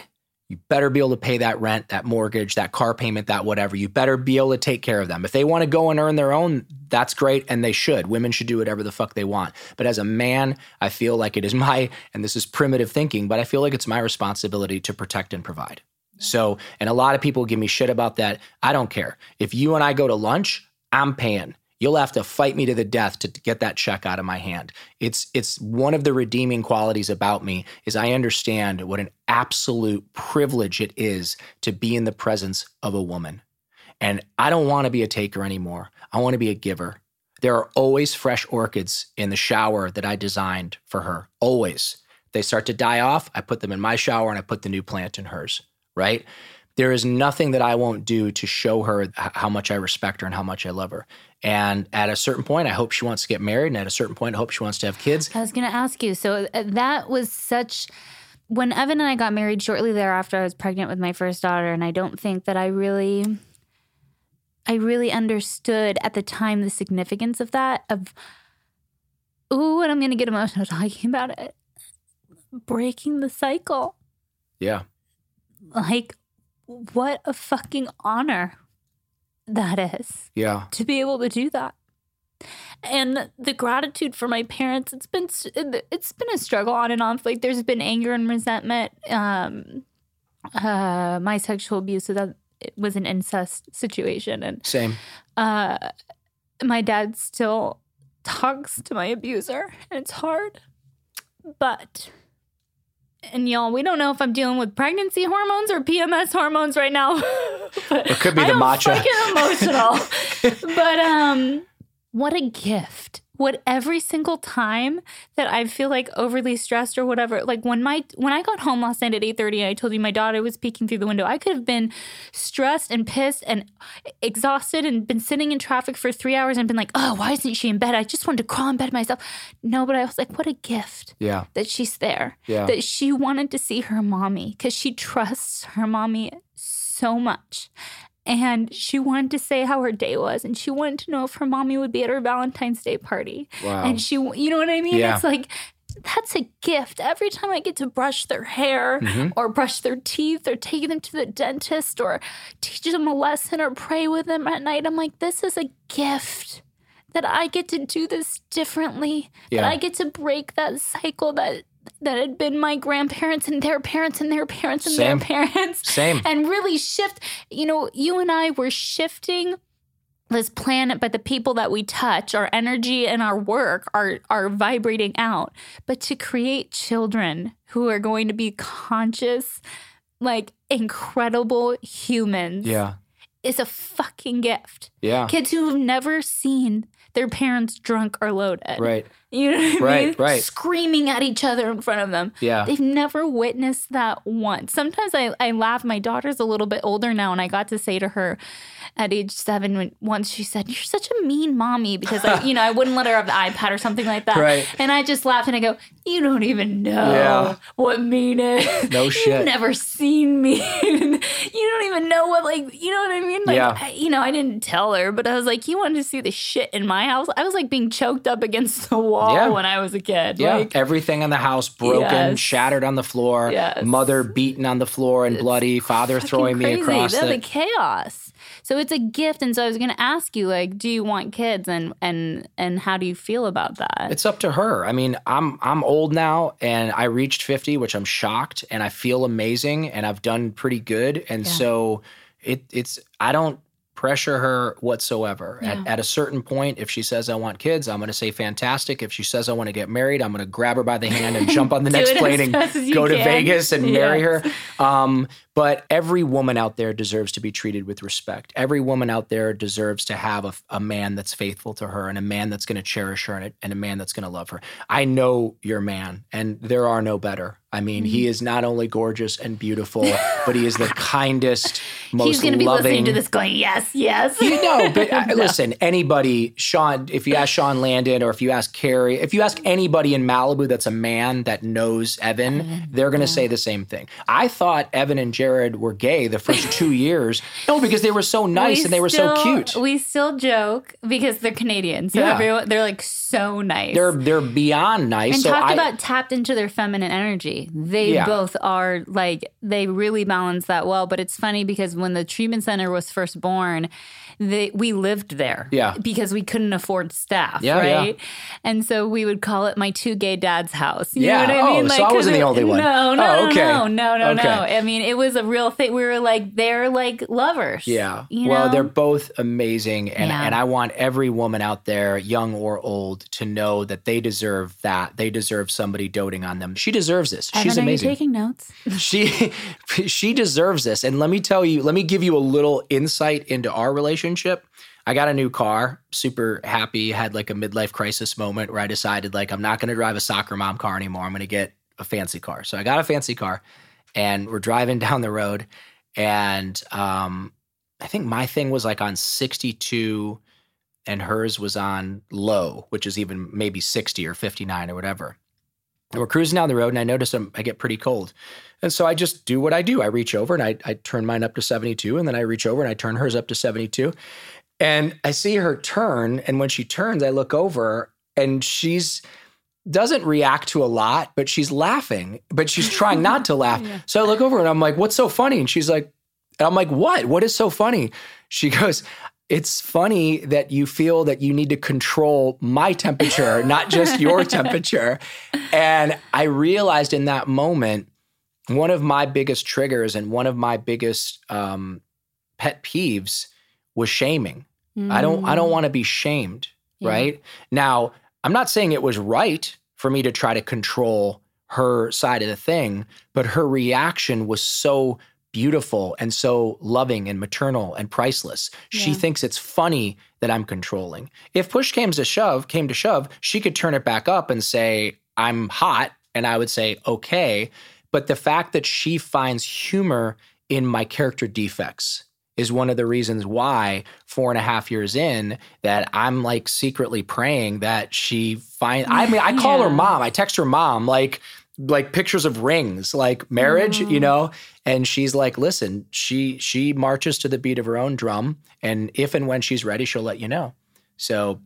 you better be able to pay that rent, that mortgage, that car payment, that whatever. You better be able to take care of them. If they want to go and earn their own, that's great and they should. Women should do whatever the fuck they want. But as a man, I feel like it is my, and this is primitive thinking, but I feel like it's my responsibility to protect and provide. So, and a lot of people give me shit about that. I don't care. If you and I go to lunch, I'm paying. You'll have to fight me to the death to get that check out of my hand. It's it's one of the redeeming qualities about me is I understand what an absolute privilege it is to be in the presence of a woman. And I don't want to be a taker anymore. I want to be a giver. There are always fresh orchids in the shower that I designed for her. Always. They start to die off, I put them in my shower and I put the new plant in hers, right? There is nothing that I won't do to show her how much I respect her and how much I love her. And at a certain point, I hope she wants to get married. And at a certain point, I hope she wants to have kids. I was going to ask you. So uh, that was such. When Evan and I got married shortly thereafter, I was pregnant with my first daughter, and I don't think that I really, I really understood at the time the significance of that. Of, ooh, and I'm going to get emotional talking about it. Breaking the cycle, Yeah. like, what a fucking honor that is Yeah. to be able to do that and the gratitude for my parents it's been it's been a struggle on and off like there's been anger and resentment um uh my sexual abuse so that it was an incest situation and Same. uh my dad still talks to my abuser, and it's hard. But and y'all, we don't know if I'm dealing with pregnancy hormones or PMS hormones right now. it could be the I'm matcha. Fucking emotional. but um, what a gift what every single time that I feel like overly stressed or whatever, like when my when I got home last night at 8:30 I told you my daughter was peeking through the window, I could have been stressed and pissed and exhausted and been sitting in traffic for 3 hours and been like, "Oh, why isn't she in bed? I just wanted to crawl in bed myself." No, but I was like, "What a gift." Yeah. That she's there. Yeah. That she wanted to see her mommy cuz she trusts her mommy so much and she wanted to say how her day was and she wanted to know if her mommy would be at her valentine's day party Wow. and she you know what i mean Yeah. it's like that's a gift every time i get to brush their hair Mm-hmm. or brush their teeth or take them to the dentist or teach them a lesson or pray with them at night i'm like this is a gift that i get to do this differently Yeah. that i get to break that cycle that that had been my grandparents and their parents and their parents and Same. their parents Same. and really shift. You know, you and I were shifting this planet, but the people that we touch, our energy and our work are are vibrating out. But to create children who are going to be conscious, like incredible humans, Yeah. is a fucking gift. Yeah. Kids who have never seen their parents drunk or loaded. Right. You know what I Right, mean? right. Screaming at each other in front of them. Yeah. They've never witnessed that once. Sometimes I, I laugh. My daughter's a little bit older now, and I got to say to her at age seven when once she said, You're such a mean mommy because I, you know, I wouldn't let her have the iPad or something like that. Right. And I just laughed and I go, You don't even know Yeah. what mean is. No shit. You've never seen me. even know what like you know what I mean? Like Yeah. I, you know, I didn't tell her, but I was like, You wanted to see the shit in my house? I was like being choked up against the wall Yeah. when I was a kid. Yeah, Like everything in the house broken, Yes. shattered on the floor, Yes. mother beaten on the floor and bloody, father throwing me across the, the. chaos. So it's a gift, and so I was going to ask you, like, do you want kids, and and and how do you feel about that? It's up to her. I mean, I'm I'm old now and I reached 50, which I'm shocked and I feel amazing and I've done pretty good. And Yeah. so it it's I don't pressure her whatsoever. Yeah. At, at a certain point, if she says I want kids, I'm going to say fantastic. If she says I want to get married, I'm going to grab her by the hand and jump on the next plane and fast as you go to. Vegas and marry her. Um, but every woman out there deserves to be treated with respect. Every woman out there deserves to have a, a man that's faithful to her and a man that's going to cherish her and a, and a man that's going to love her. I know your man, and there are no better. I mean, he Mm-hmm. is not only gorgeous and beautiful, but he is the kindest, most He's going to be loving. listening to this, going, "Yes, yes." You know, but uh, listen, anybody, Sean, if you ask Sean Landon or if you ask Carrie, if you ask anybody in Malibu that's a man that knows Evan, they're going to say the same thing. I thought Evan and Jared were gay the first two years. No, because they were so nice We and they were still- so cute. We still joke because they're Canadian, so Yeah. everyone they're like so nice. They're they're beyond nice. and so talked I, about tapped into their feminine energy. They Yeah. both are like they really balance that well. But it's funny because when the treatment center was first born, they we lived there. Yeah. Because we couldn't afford staff. Yeah, yeah. right. And so we would call it my two gay dads house. You Yeah. know what I Oh, mean? so I wasn't the only one. No, no, Oh, no, okay. no, no, no, Okay. no. I mean, it was a real thing. We were like they're like lovers. Yeah. Well, know? they're both amazing. And, Yeah. and I want every woman out there, young or old, to know that they deserve that. They deserve somebody doting on them. She deserves this. Evan, She's are you amazing. taking notes? she she deserves this. And let me tell you, let me give you a little insight into our relationship. I got a new car, super happy, had like a midlife crisis moment where I decided like I'm not going to drive a soccer mom car anymore. I'm going to get a fancy car. So I got a fancy car and we're driving down the road and um I think my thing was like on 62 and hers was on low, which is even maybe 60 or 59 or whatever. And we're cruising down the road and I notice I'm, I get pretty cold. And so I just do what I do. I reach over and I, I turn mine up to 72, and then I reach over and I turn hers up to 72. And I see her turn. And when she turns, I look over and she's doesn't react to a lot, but she's laughing, but she's trying not to laugh. So I look over and I'm like, what's so funny? And she's like, and I'm like, what? What is so funny? She goes, it's funny that you feel that you need to control my temperature, not just your temperature. And I realized in that moment, one of my biggest triggers and one of my biggest um, pet peeves was shaming. I don't I don't want to be shamed. Yeah. right? Now, I'm not saying it was right for me to try to control her side of the thing, but her reaction was so beautiful and so loving and maternal and priceless. She thinks it's funny that I'm controlling. If push came to shove, came to shove, she could turn it back up and say, I'm hot. And I would say, okay. But the fact that she finds humor in my character defects is one of the reasons why four and a half years in that I'm like secretly praying that she find I mean I call her mom. I text her mom like like pictures of rings, like marriage, you mm. know? And she's like, listen, she she marches to the beat of her own drum. And if and when she's ready, she'll let you know. So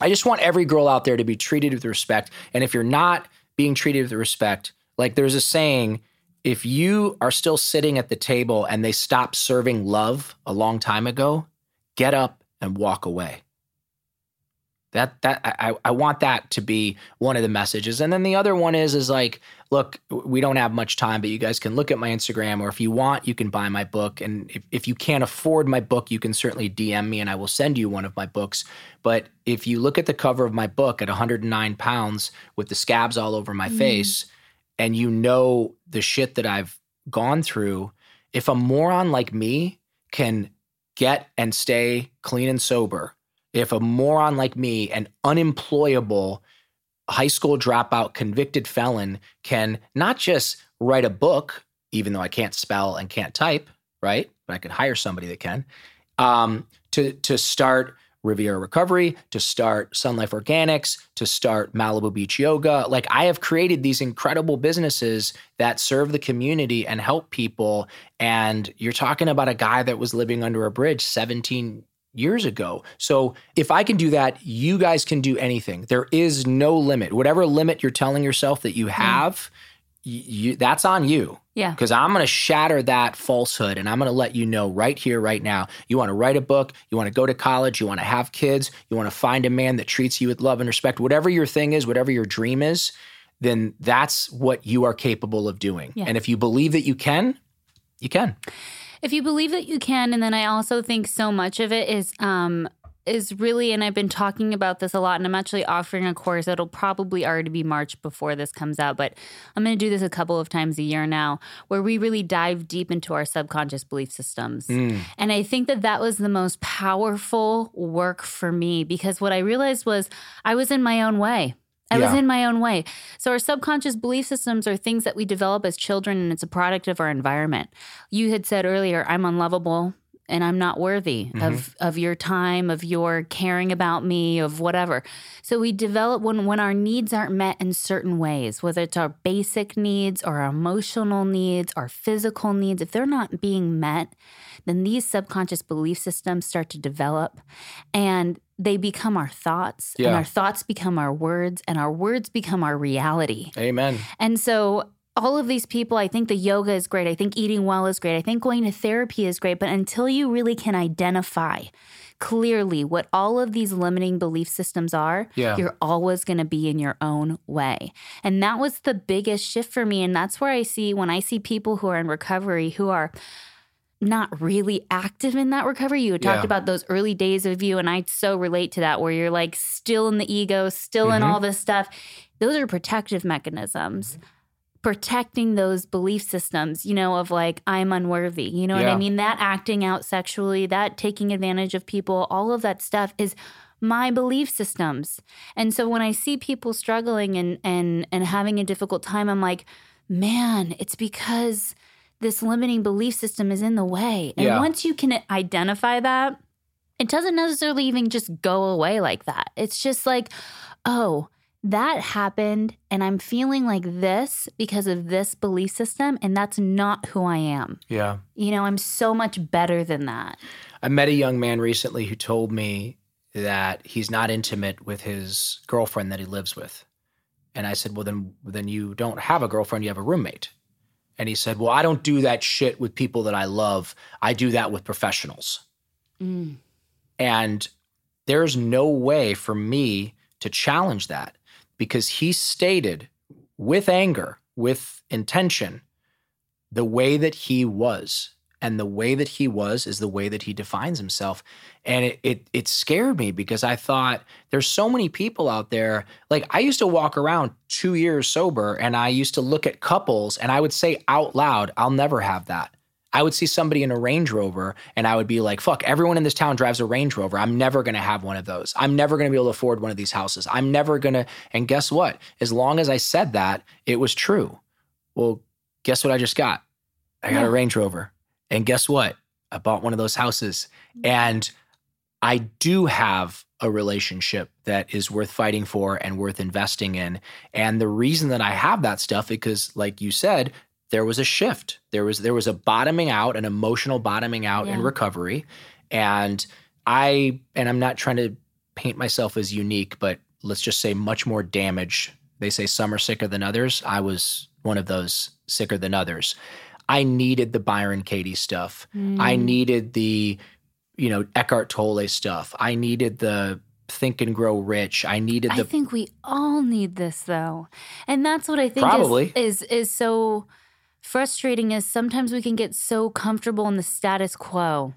I just want every girl out there to be treated with respect. And if you're not being treated with respect, like there's a saying, if you are still sitting at the table and they stop serving love a long time ago, get up and walk away. That that I, I want that to be one of the messages. And then the other one is is like, look, we don't have much time, but you guys can look at my Instagram or if you want, you can buy my book. And if, if you can't afford my book, you can certainly DM me and I will send you one of my books. But if you look at the cover of my book at 109 pounds with the scabs all over my mm-hmm. face, and you know the shit that I've gone through, if a moron like me can get and stay clean and sober, if a moron like me, an unemployable high school dropout convicted felon, can not just write a book, even though I can't spell and can't type, right? But I can hire somebody that can, um, to to start Riviera Recovery, to start SunLife Organics, to start Malibu Beach Yoga. Like I have created these incredible businesses that serve the community and help people. And you're talking about a guy that was living under a bridge 17 years ago. So if I can do that, you guys can do anything. There is no limit. Whatever limit you're telling yourself that you mm. have, y- you, that's on you Yeah. because I'm going to shatter that falsehood and I'm going to let you know right here, right now. You want to write a book, you want to go to college, you want to have kids, you want to find a man that treats you with love and respect, whatever your thing is, whatever your dream is, then that's what you are capable of doing. Yeah. And if you believe that you can, you can. If you believe that you can, and then I also think so much of it is um is really, and I've been talking about this a lot, and I'm actually offering a course that'll probably already be March before this comes out, but I'm going to do this a couple of times a year now, where we really dive deep into our subconscious belief systems. Mm. And I think that that was the most powerful work for me because what I realized was I was in my own way. I was in my own way. So, our subconscious belief systems are things that we develop as children, and it's a product of our environment. You had said earlier, I'm unlovable and I'm not worthy mm-hmm. of, of your time, of your caring about me, of whatever. So, we develop when, when our needs aren't met in certain ways, whether it's our basic needs or our emotional needs, our physical needs, if they're not being met, then these subconscious belief systems start to develop and they become our thoughts and Yeah. our thoughts become our words and our words become our reality. Amen. And so all of these people, I think the yoga is great. I think eating well is great. I think going to therapy is great. But until you really can identify clearly what all of these limiting belief systems are, Yeah. you're always going to be in your own way. And that was the biggest shift for me. And that's where I see when I see people who are in recovery who are not really active in that recovery. You had talked Yeah. about those early days of you, and I so relate to that, where you're like still in the ego, still in Mhm. all this stuff. Those are protective mechanisms. Protecting those belief systems, you know, of like, I'm unworthy. You know what I mean? That acting out sexually, that taking advantage of people, all of that stuff is my belief systems. And so when I see people struggling and and and having a difficult time, I'm like, man, it's because this limiting belief system is in the way. And Yeah. once you can identify that, it doesn't necessarily even just go away like that. It's just like, oh, that happened and I'm feeling like this because of this belief system and that's not who I am. Yeah. You know, I'm so much better than that. I met a young man recently who told me that he's not intimate with his girlfriend that he lives with. And I said, "Well then then you don't have a girlfriend, you have a roommate." And he said, "Well, I don't do that shit with people that I love. I do that with professionals." Mm. And there's no way for me to challenge that because he stated with anger, with intention, the way that he was. and the way that he was is the way that he defines himself. And it it it scared me because I thought there's so many people out there. Like I used to walk around 2 years sober and I used to look at couples and I would say out loud, I'll never have that. I would see somebody in a Range Rover and I would be like, fuck, everyone in this town drives a Range Rover. I'm never going to have one of those. I'm never going to be able to afford one of these houses. I'm never going to. And guess what? As long as I said that, it was true. Well, guess what I just got? I got Yeah. a Range Rover. And guess what? I bought one of those houses. And I do have a relationship that is worth fighting for and worth investing in. And the reason that I have that stuff because like you said, there was a shift. There was there was a bottoming out, an emotional bottoming out in Yeah. recovery. And I and I'm not trying to paint myself as unique, but let's just say much more damage. They say some are sicker than others. I was one of those sicker than others. I needed the Byron Katie stuff. I Mm. needed the, you know, Eckhart Tolle stuff. I needed the Think and Grow Rich. I needed the I think we all need this though. And that's what I think Probably. is, is is so frustrating is sometimes we can get so comfortable in the status quo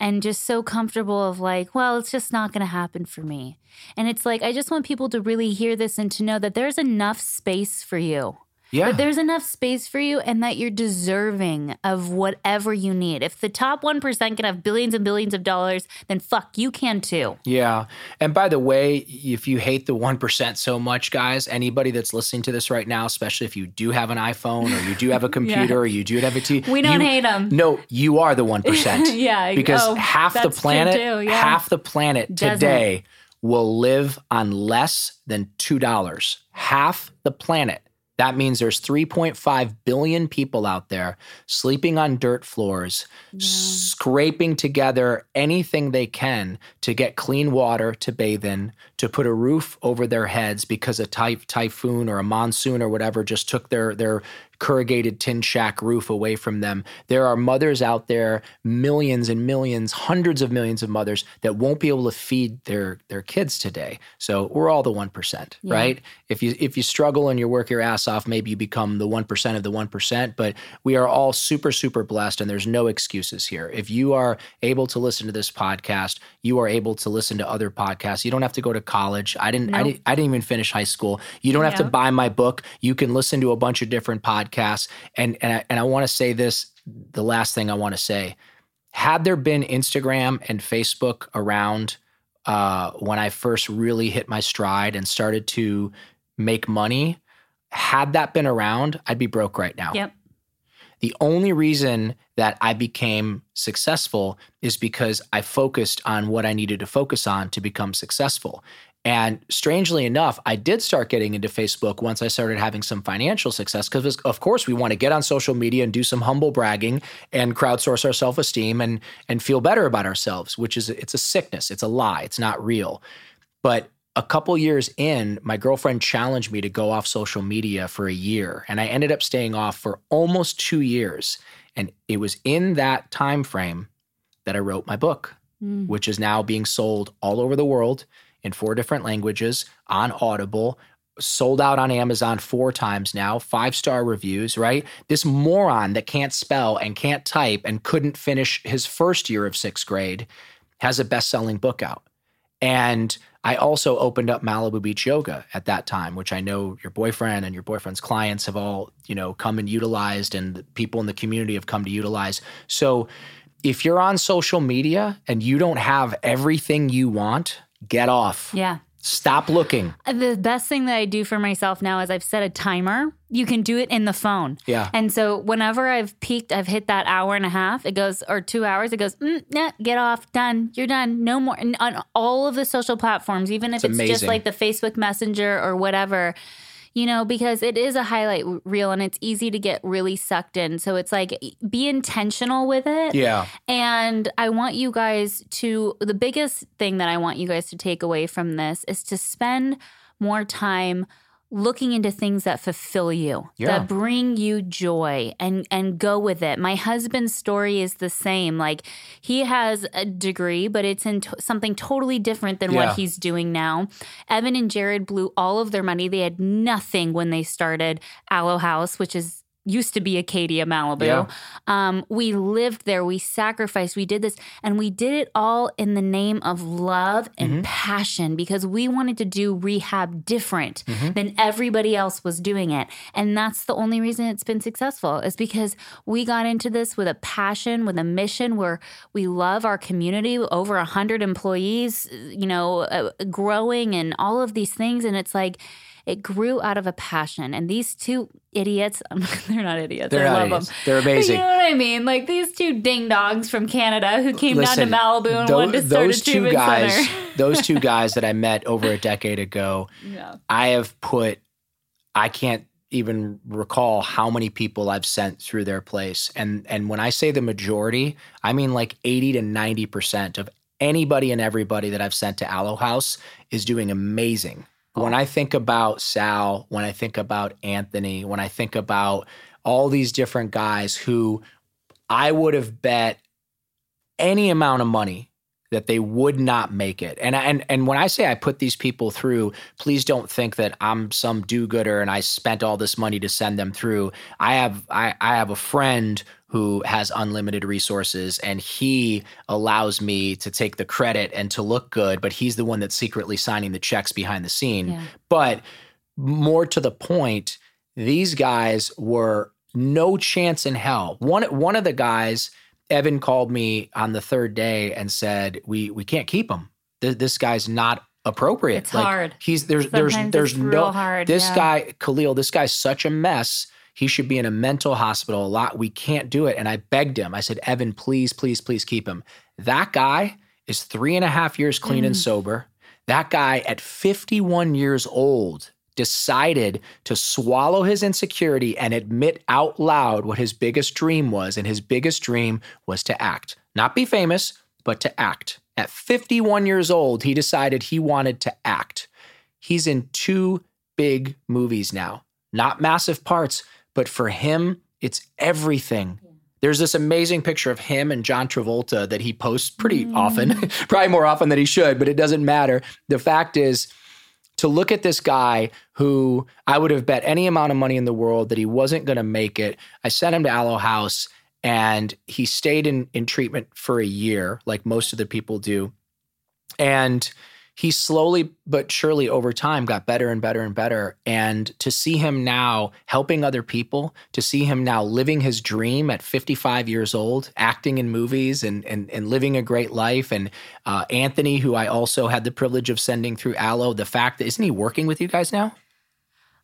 and just so comfortable of like, well, it's just not going to happen for me. And it's like I just want people to really hear this and to know that there's enough space for you. Yeah. That there's enough space for you and that you're deserving of whatever you need. If the top 1% can have billions and billions of dollars, then fuck, you can too. Yeah. And by the way, if you hate the 1% so much, guys, anybody that's listening to this right now, especially if you do have an iPhone or you do have a computer or you do have a TV, We don't you- them. No, you are the 1%. Yeah, Because oh, half the planet, yeah. half the planet Doesn't. today will live on less than $2. Half the planet. That means there's 3.5 billion people out there sleeping on dirt floors, scraping together anything they can to get clean water to bathe in, to put a roof over their heads because a ty- typhoon or a monsoon or whatever just took their their corrugated tin shack roof away from them. There are mothers out there, millions and millions, hundreds of millions of mothers that won't be able to feed their their kids today. So we're all the 1%, right? If you if you struggle and you work your ass off, maybe you become the 1% of the 1%, but we are all super super blessed and there's no excuses here. If you are able to listen to this podcast, you are able to listen to other podcasts. You don't have to go to college. I didn't I Nope. didn't I didn't even finish high school. You don't have to buy my book. You can listen to a bunch of different podcasts. And and I, and I want to say this. The last thing I want to say: had there been Instagram and Facebook around uh, when I first really hit my stride and started to make money, had that been around, I'd be broke right now. Yep. The only reason that I became successful is because I focused on what I needed to focus on to become successful. And strangely enough, I did start getting into Facebook once I started having some financial success because, of course, we want to get on social media and do some humble bragging and crowdsource our self esteem and and feel better about ourselves, which is it's a sickness, it's a lie, it's not real. But a couple years in, my girlfriend challenged me to go off social media for a year, and I ended up staying off for almost two years. And it was in that time frame that I wrote my book, Mm. which is now being sold all over the world in four different languages on Audible. Sold out on Amazon four times now, five star reviews, right? This moron that can't spell and can't type and couldn't finish his first year of sixth grade has a best selling book out. And I also opened up Malibu Beach Yoga at that time, which I know your boyfriend and your boyfriend's clients have all, you know, come and utilized and people in the community have come to utilize. So if you're on social media and you don't have everything you want, get off. Yeah. Stop looking. The best thing that I do for myself now is I've set a timer. You can do it in the phone. Yeah. And so whenever I've peaked, I've hit that hour and a half, it goes, or two hours, it goes, mm, nah, get off, done, you're done, no more. And on all of the social platforms, even if It's it's, just like the Facebook Messenger or whatever, you know, because it is a highlight reel and it's easy to get really sucked in. So it's like, be intentional with it. Yeah. And I want you guys to, the biggest thing that I want you guys to take away from this is to spend more time looking into things that fulfill you Yeah. that bring you joy and and go with it my husband's story is the same like he has a degree but it's in t- something totally different than Yeah. what he's doing now evan and jared blew all of their money they had nothing when they started Alo House which is used to be Acadia Malibu. Yeah. Um, we lived there, we sacrificed, we did this, and we did it all in the name of love and Mm-hmm. passion because we wanted to do rehab different Mm-hmm. than everybody else was doing it. And that's the only reason it's been successful is because we got into this with a passion, with a mission where we love our community, over 100 employees, you know, uh, growing and all of these things. And it's like, it grew out of a passion. And these two idiots, they're not idiots. They're I not love idiots. them. They're amazing. You know what I mean? Like these two ding dongs from Canada who came Listen, down to Malibu and wanted to start those a two treatment guys, center. those two guys that I met over a decade ago, yeah. I have put, I can't even recall how many people I've sent through their place. And and when I say the majority, I mean like 80 to 90% of anybody and everybody that I've sent to Alo House is doing amazing. When I think about Sal, when I think about Anthony, when I think about all these different guys who I would have bet any amount of money that they would not make it. And and and when I say I put these people through, please don't think that I'm some do-gooder and I spent all this money to send them through. I have I, I have a friend who has unlimited resources and he allows me to take the credit and to look good, but he's the one that's secretly signing the checks behind the scene. Yeah. But more to the point, these guys were no chance in hell. One one of the guys, Evan called me on the third day and said, "We we can't keep him. Th- This guy's not appropriate. It's hard. He's there's there's Sometimes there's it's no hard, this yeah. guy Khalil. This guy's such a mess. He should be in a mental hospital a lot. We can't do it. And I begged him. I said, Evan, please, please, please keep him. That guy is three and a half years clean Mm. and sober. That guy at 51 years old decided to swallow his insecurity and admit out loud what his biggest dream was. And his biggest dream was to act, not be famous, but to act. At 51 years old, he decided he wanted to act. He's in two big movies now, not massive parts, but for him, it's everything. There's this amazing picture of him and John Travolta that he posts pretty mm. often, probably more often than he should, but it doesn't matter. The fact is, to look at this guy who I would have bet any amount of money in the world that he wasn't going to make it. I sent him to Alo House and he stayed in, in treatment for a year, like most of the people do. And he slowly but surely over time got better and better and better. And to see him now helping other people, to see him now living his dream at 55 years old, acting in movies and and, and living a great life. And uh, Anthony, who I also had the privilege of sending through Alo, the fact that isn't he working with you guys now?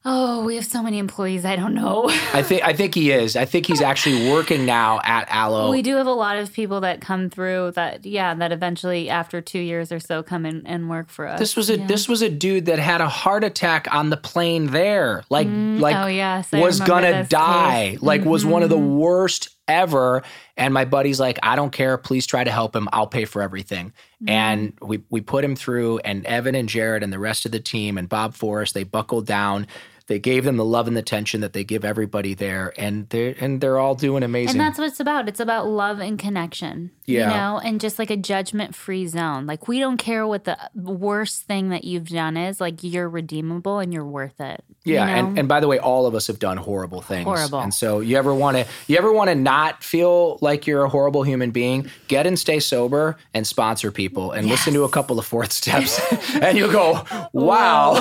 Oh, we have so many employees. I don't know. I think I think he is. I think he's actually working now at Alo. We do have a lot of people that come through that, yeah, that eventually after two years or so come in and work for us. This was a this was a dude that had a heart attack on the plane there. Like mm. like oh, yes, I was gonna die. case. Like was one of the mm-hmm. worst ever. And my buddy's like, I don't care. Please try to help him. I'll pay for everything. Mm-hmm. And we we put him through. And Evan and Jared and the rest of the team and Bob Forrest, they buckled down. They gave them the love and the attention that they give everybody there, and they're and they're all doing amazing. And that's what it's about. It's about love and connection. Yeah. You know, and just like a judgment free zone. Like, we don't care what the worst thing that you've done is. Like, you're redeemable and you're worth it. you Yeah, know? and, and by the way, all of us have done horrible things. Horrible. And so you ever want to you ever want to not feel like you're a horrible human being, get and stay sober and sponsor people and listen to a couple of fourth steps and you'll go, "Wow,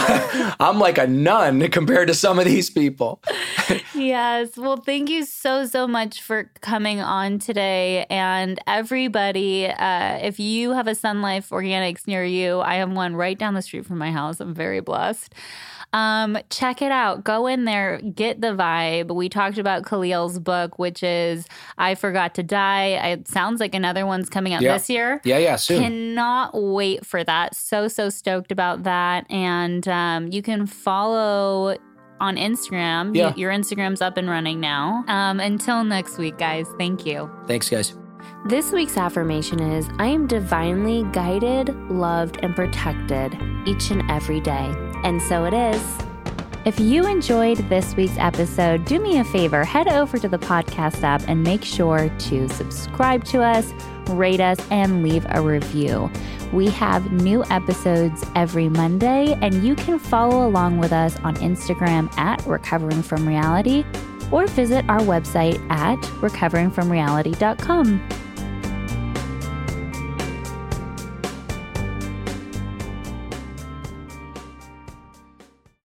I'm like a nun compared to some of these people." Yes. Well, thank you so, so much for coming on today. And everybody, uh, if you have a SunLife Organics near you, I have one right down the street from my house. I'm very blessed. Um, check it out. Go in there, get the vibe. We talked about Khalil's book, which is I Forgot to Die. It sounds like another one's coming out Yeah. this year. Yeah, yeah, soon. Cannot wait for that. So, so stoked about that. And um, you can follow on Instagram. Yeah. Y- your Instagram's up and running now. Um, until next week, guys. Thank you. Thanks, guys. This week's affirmation is I am divinely guided, loved, and protected each and every day. And so it is. If you enjoyed this week's episode, do me a favor, head over to the podcast app and make sure to subscribe to us, rate us, and leave a review. We have new episodes every Monday, and you can follow along with us on Instagram at Recovering from Reality or visit our website at recoveringfromreality.com.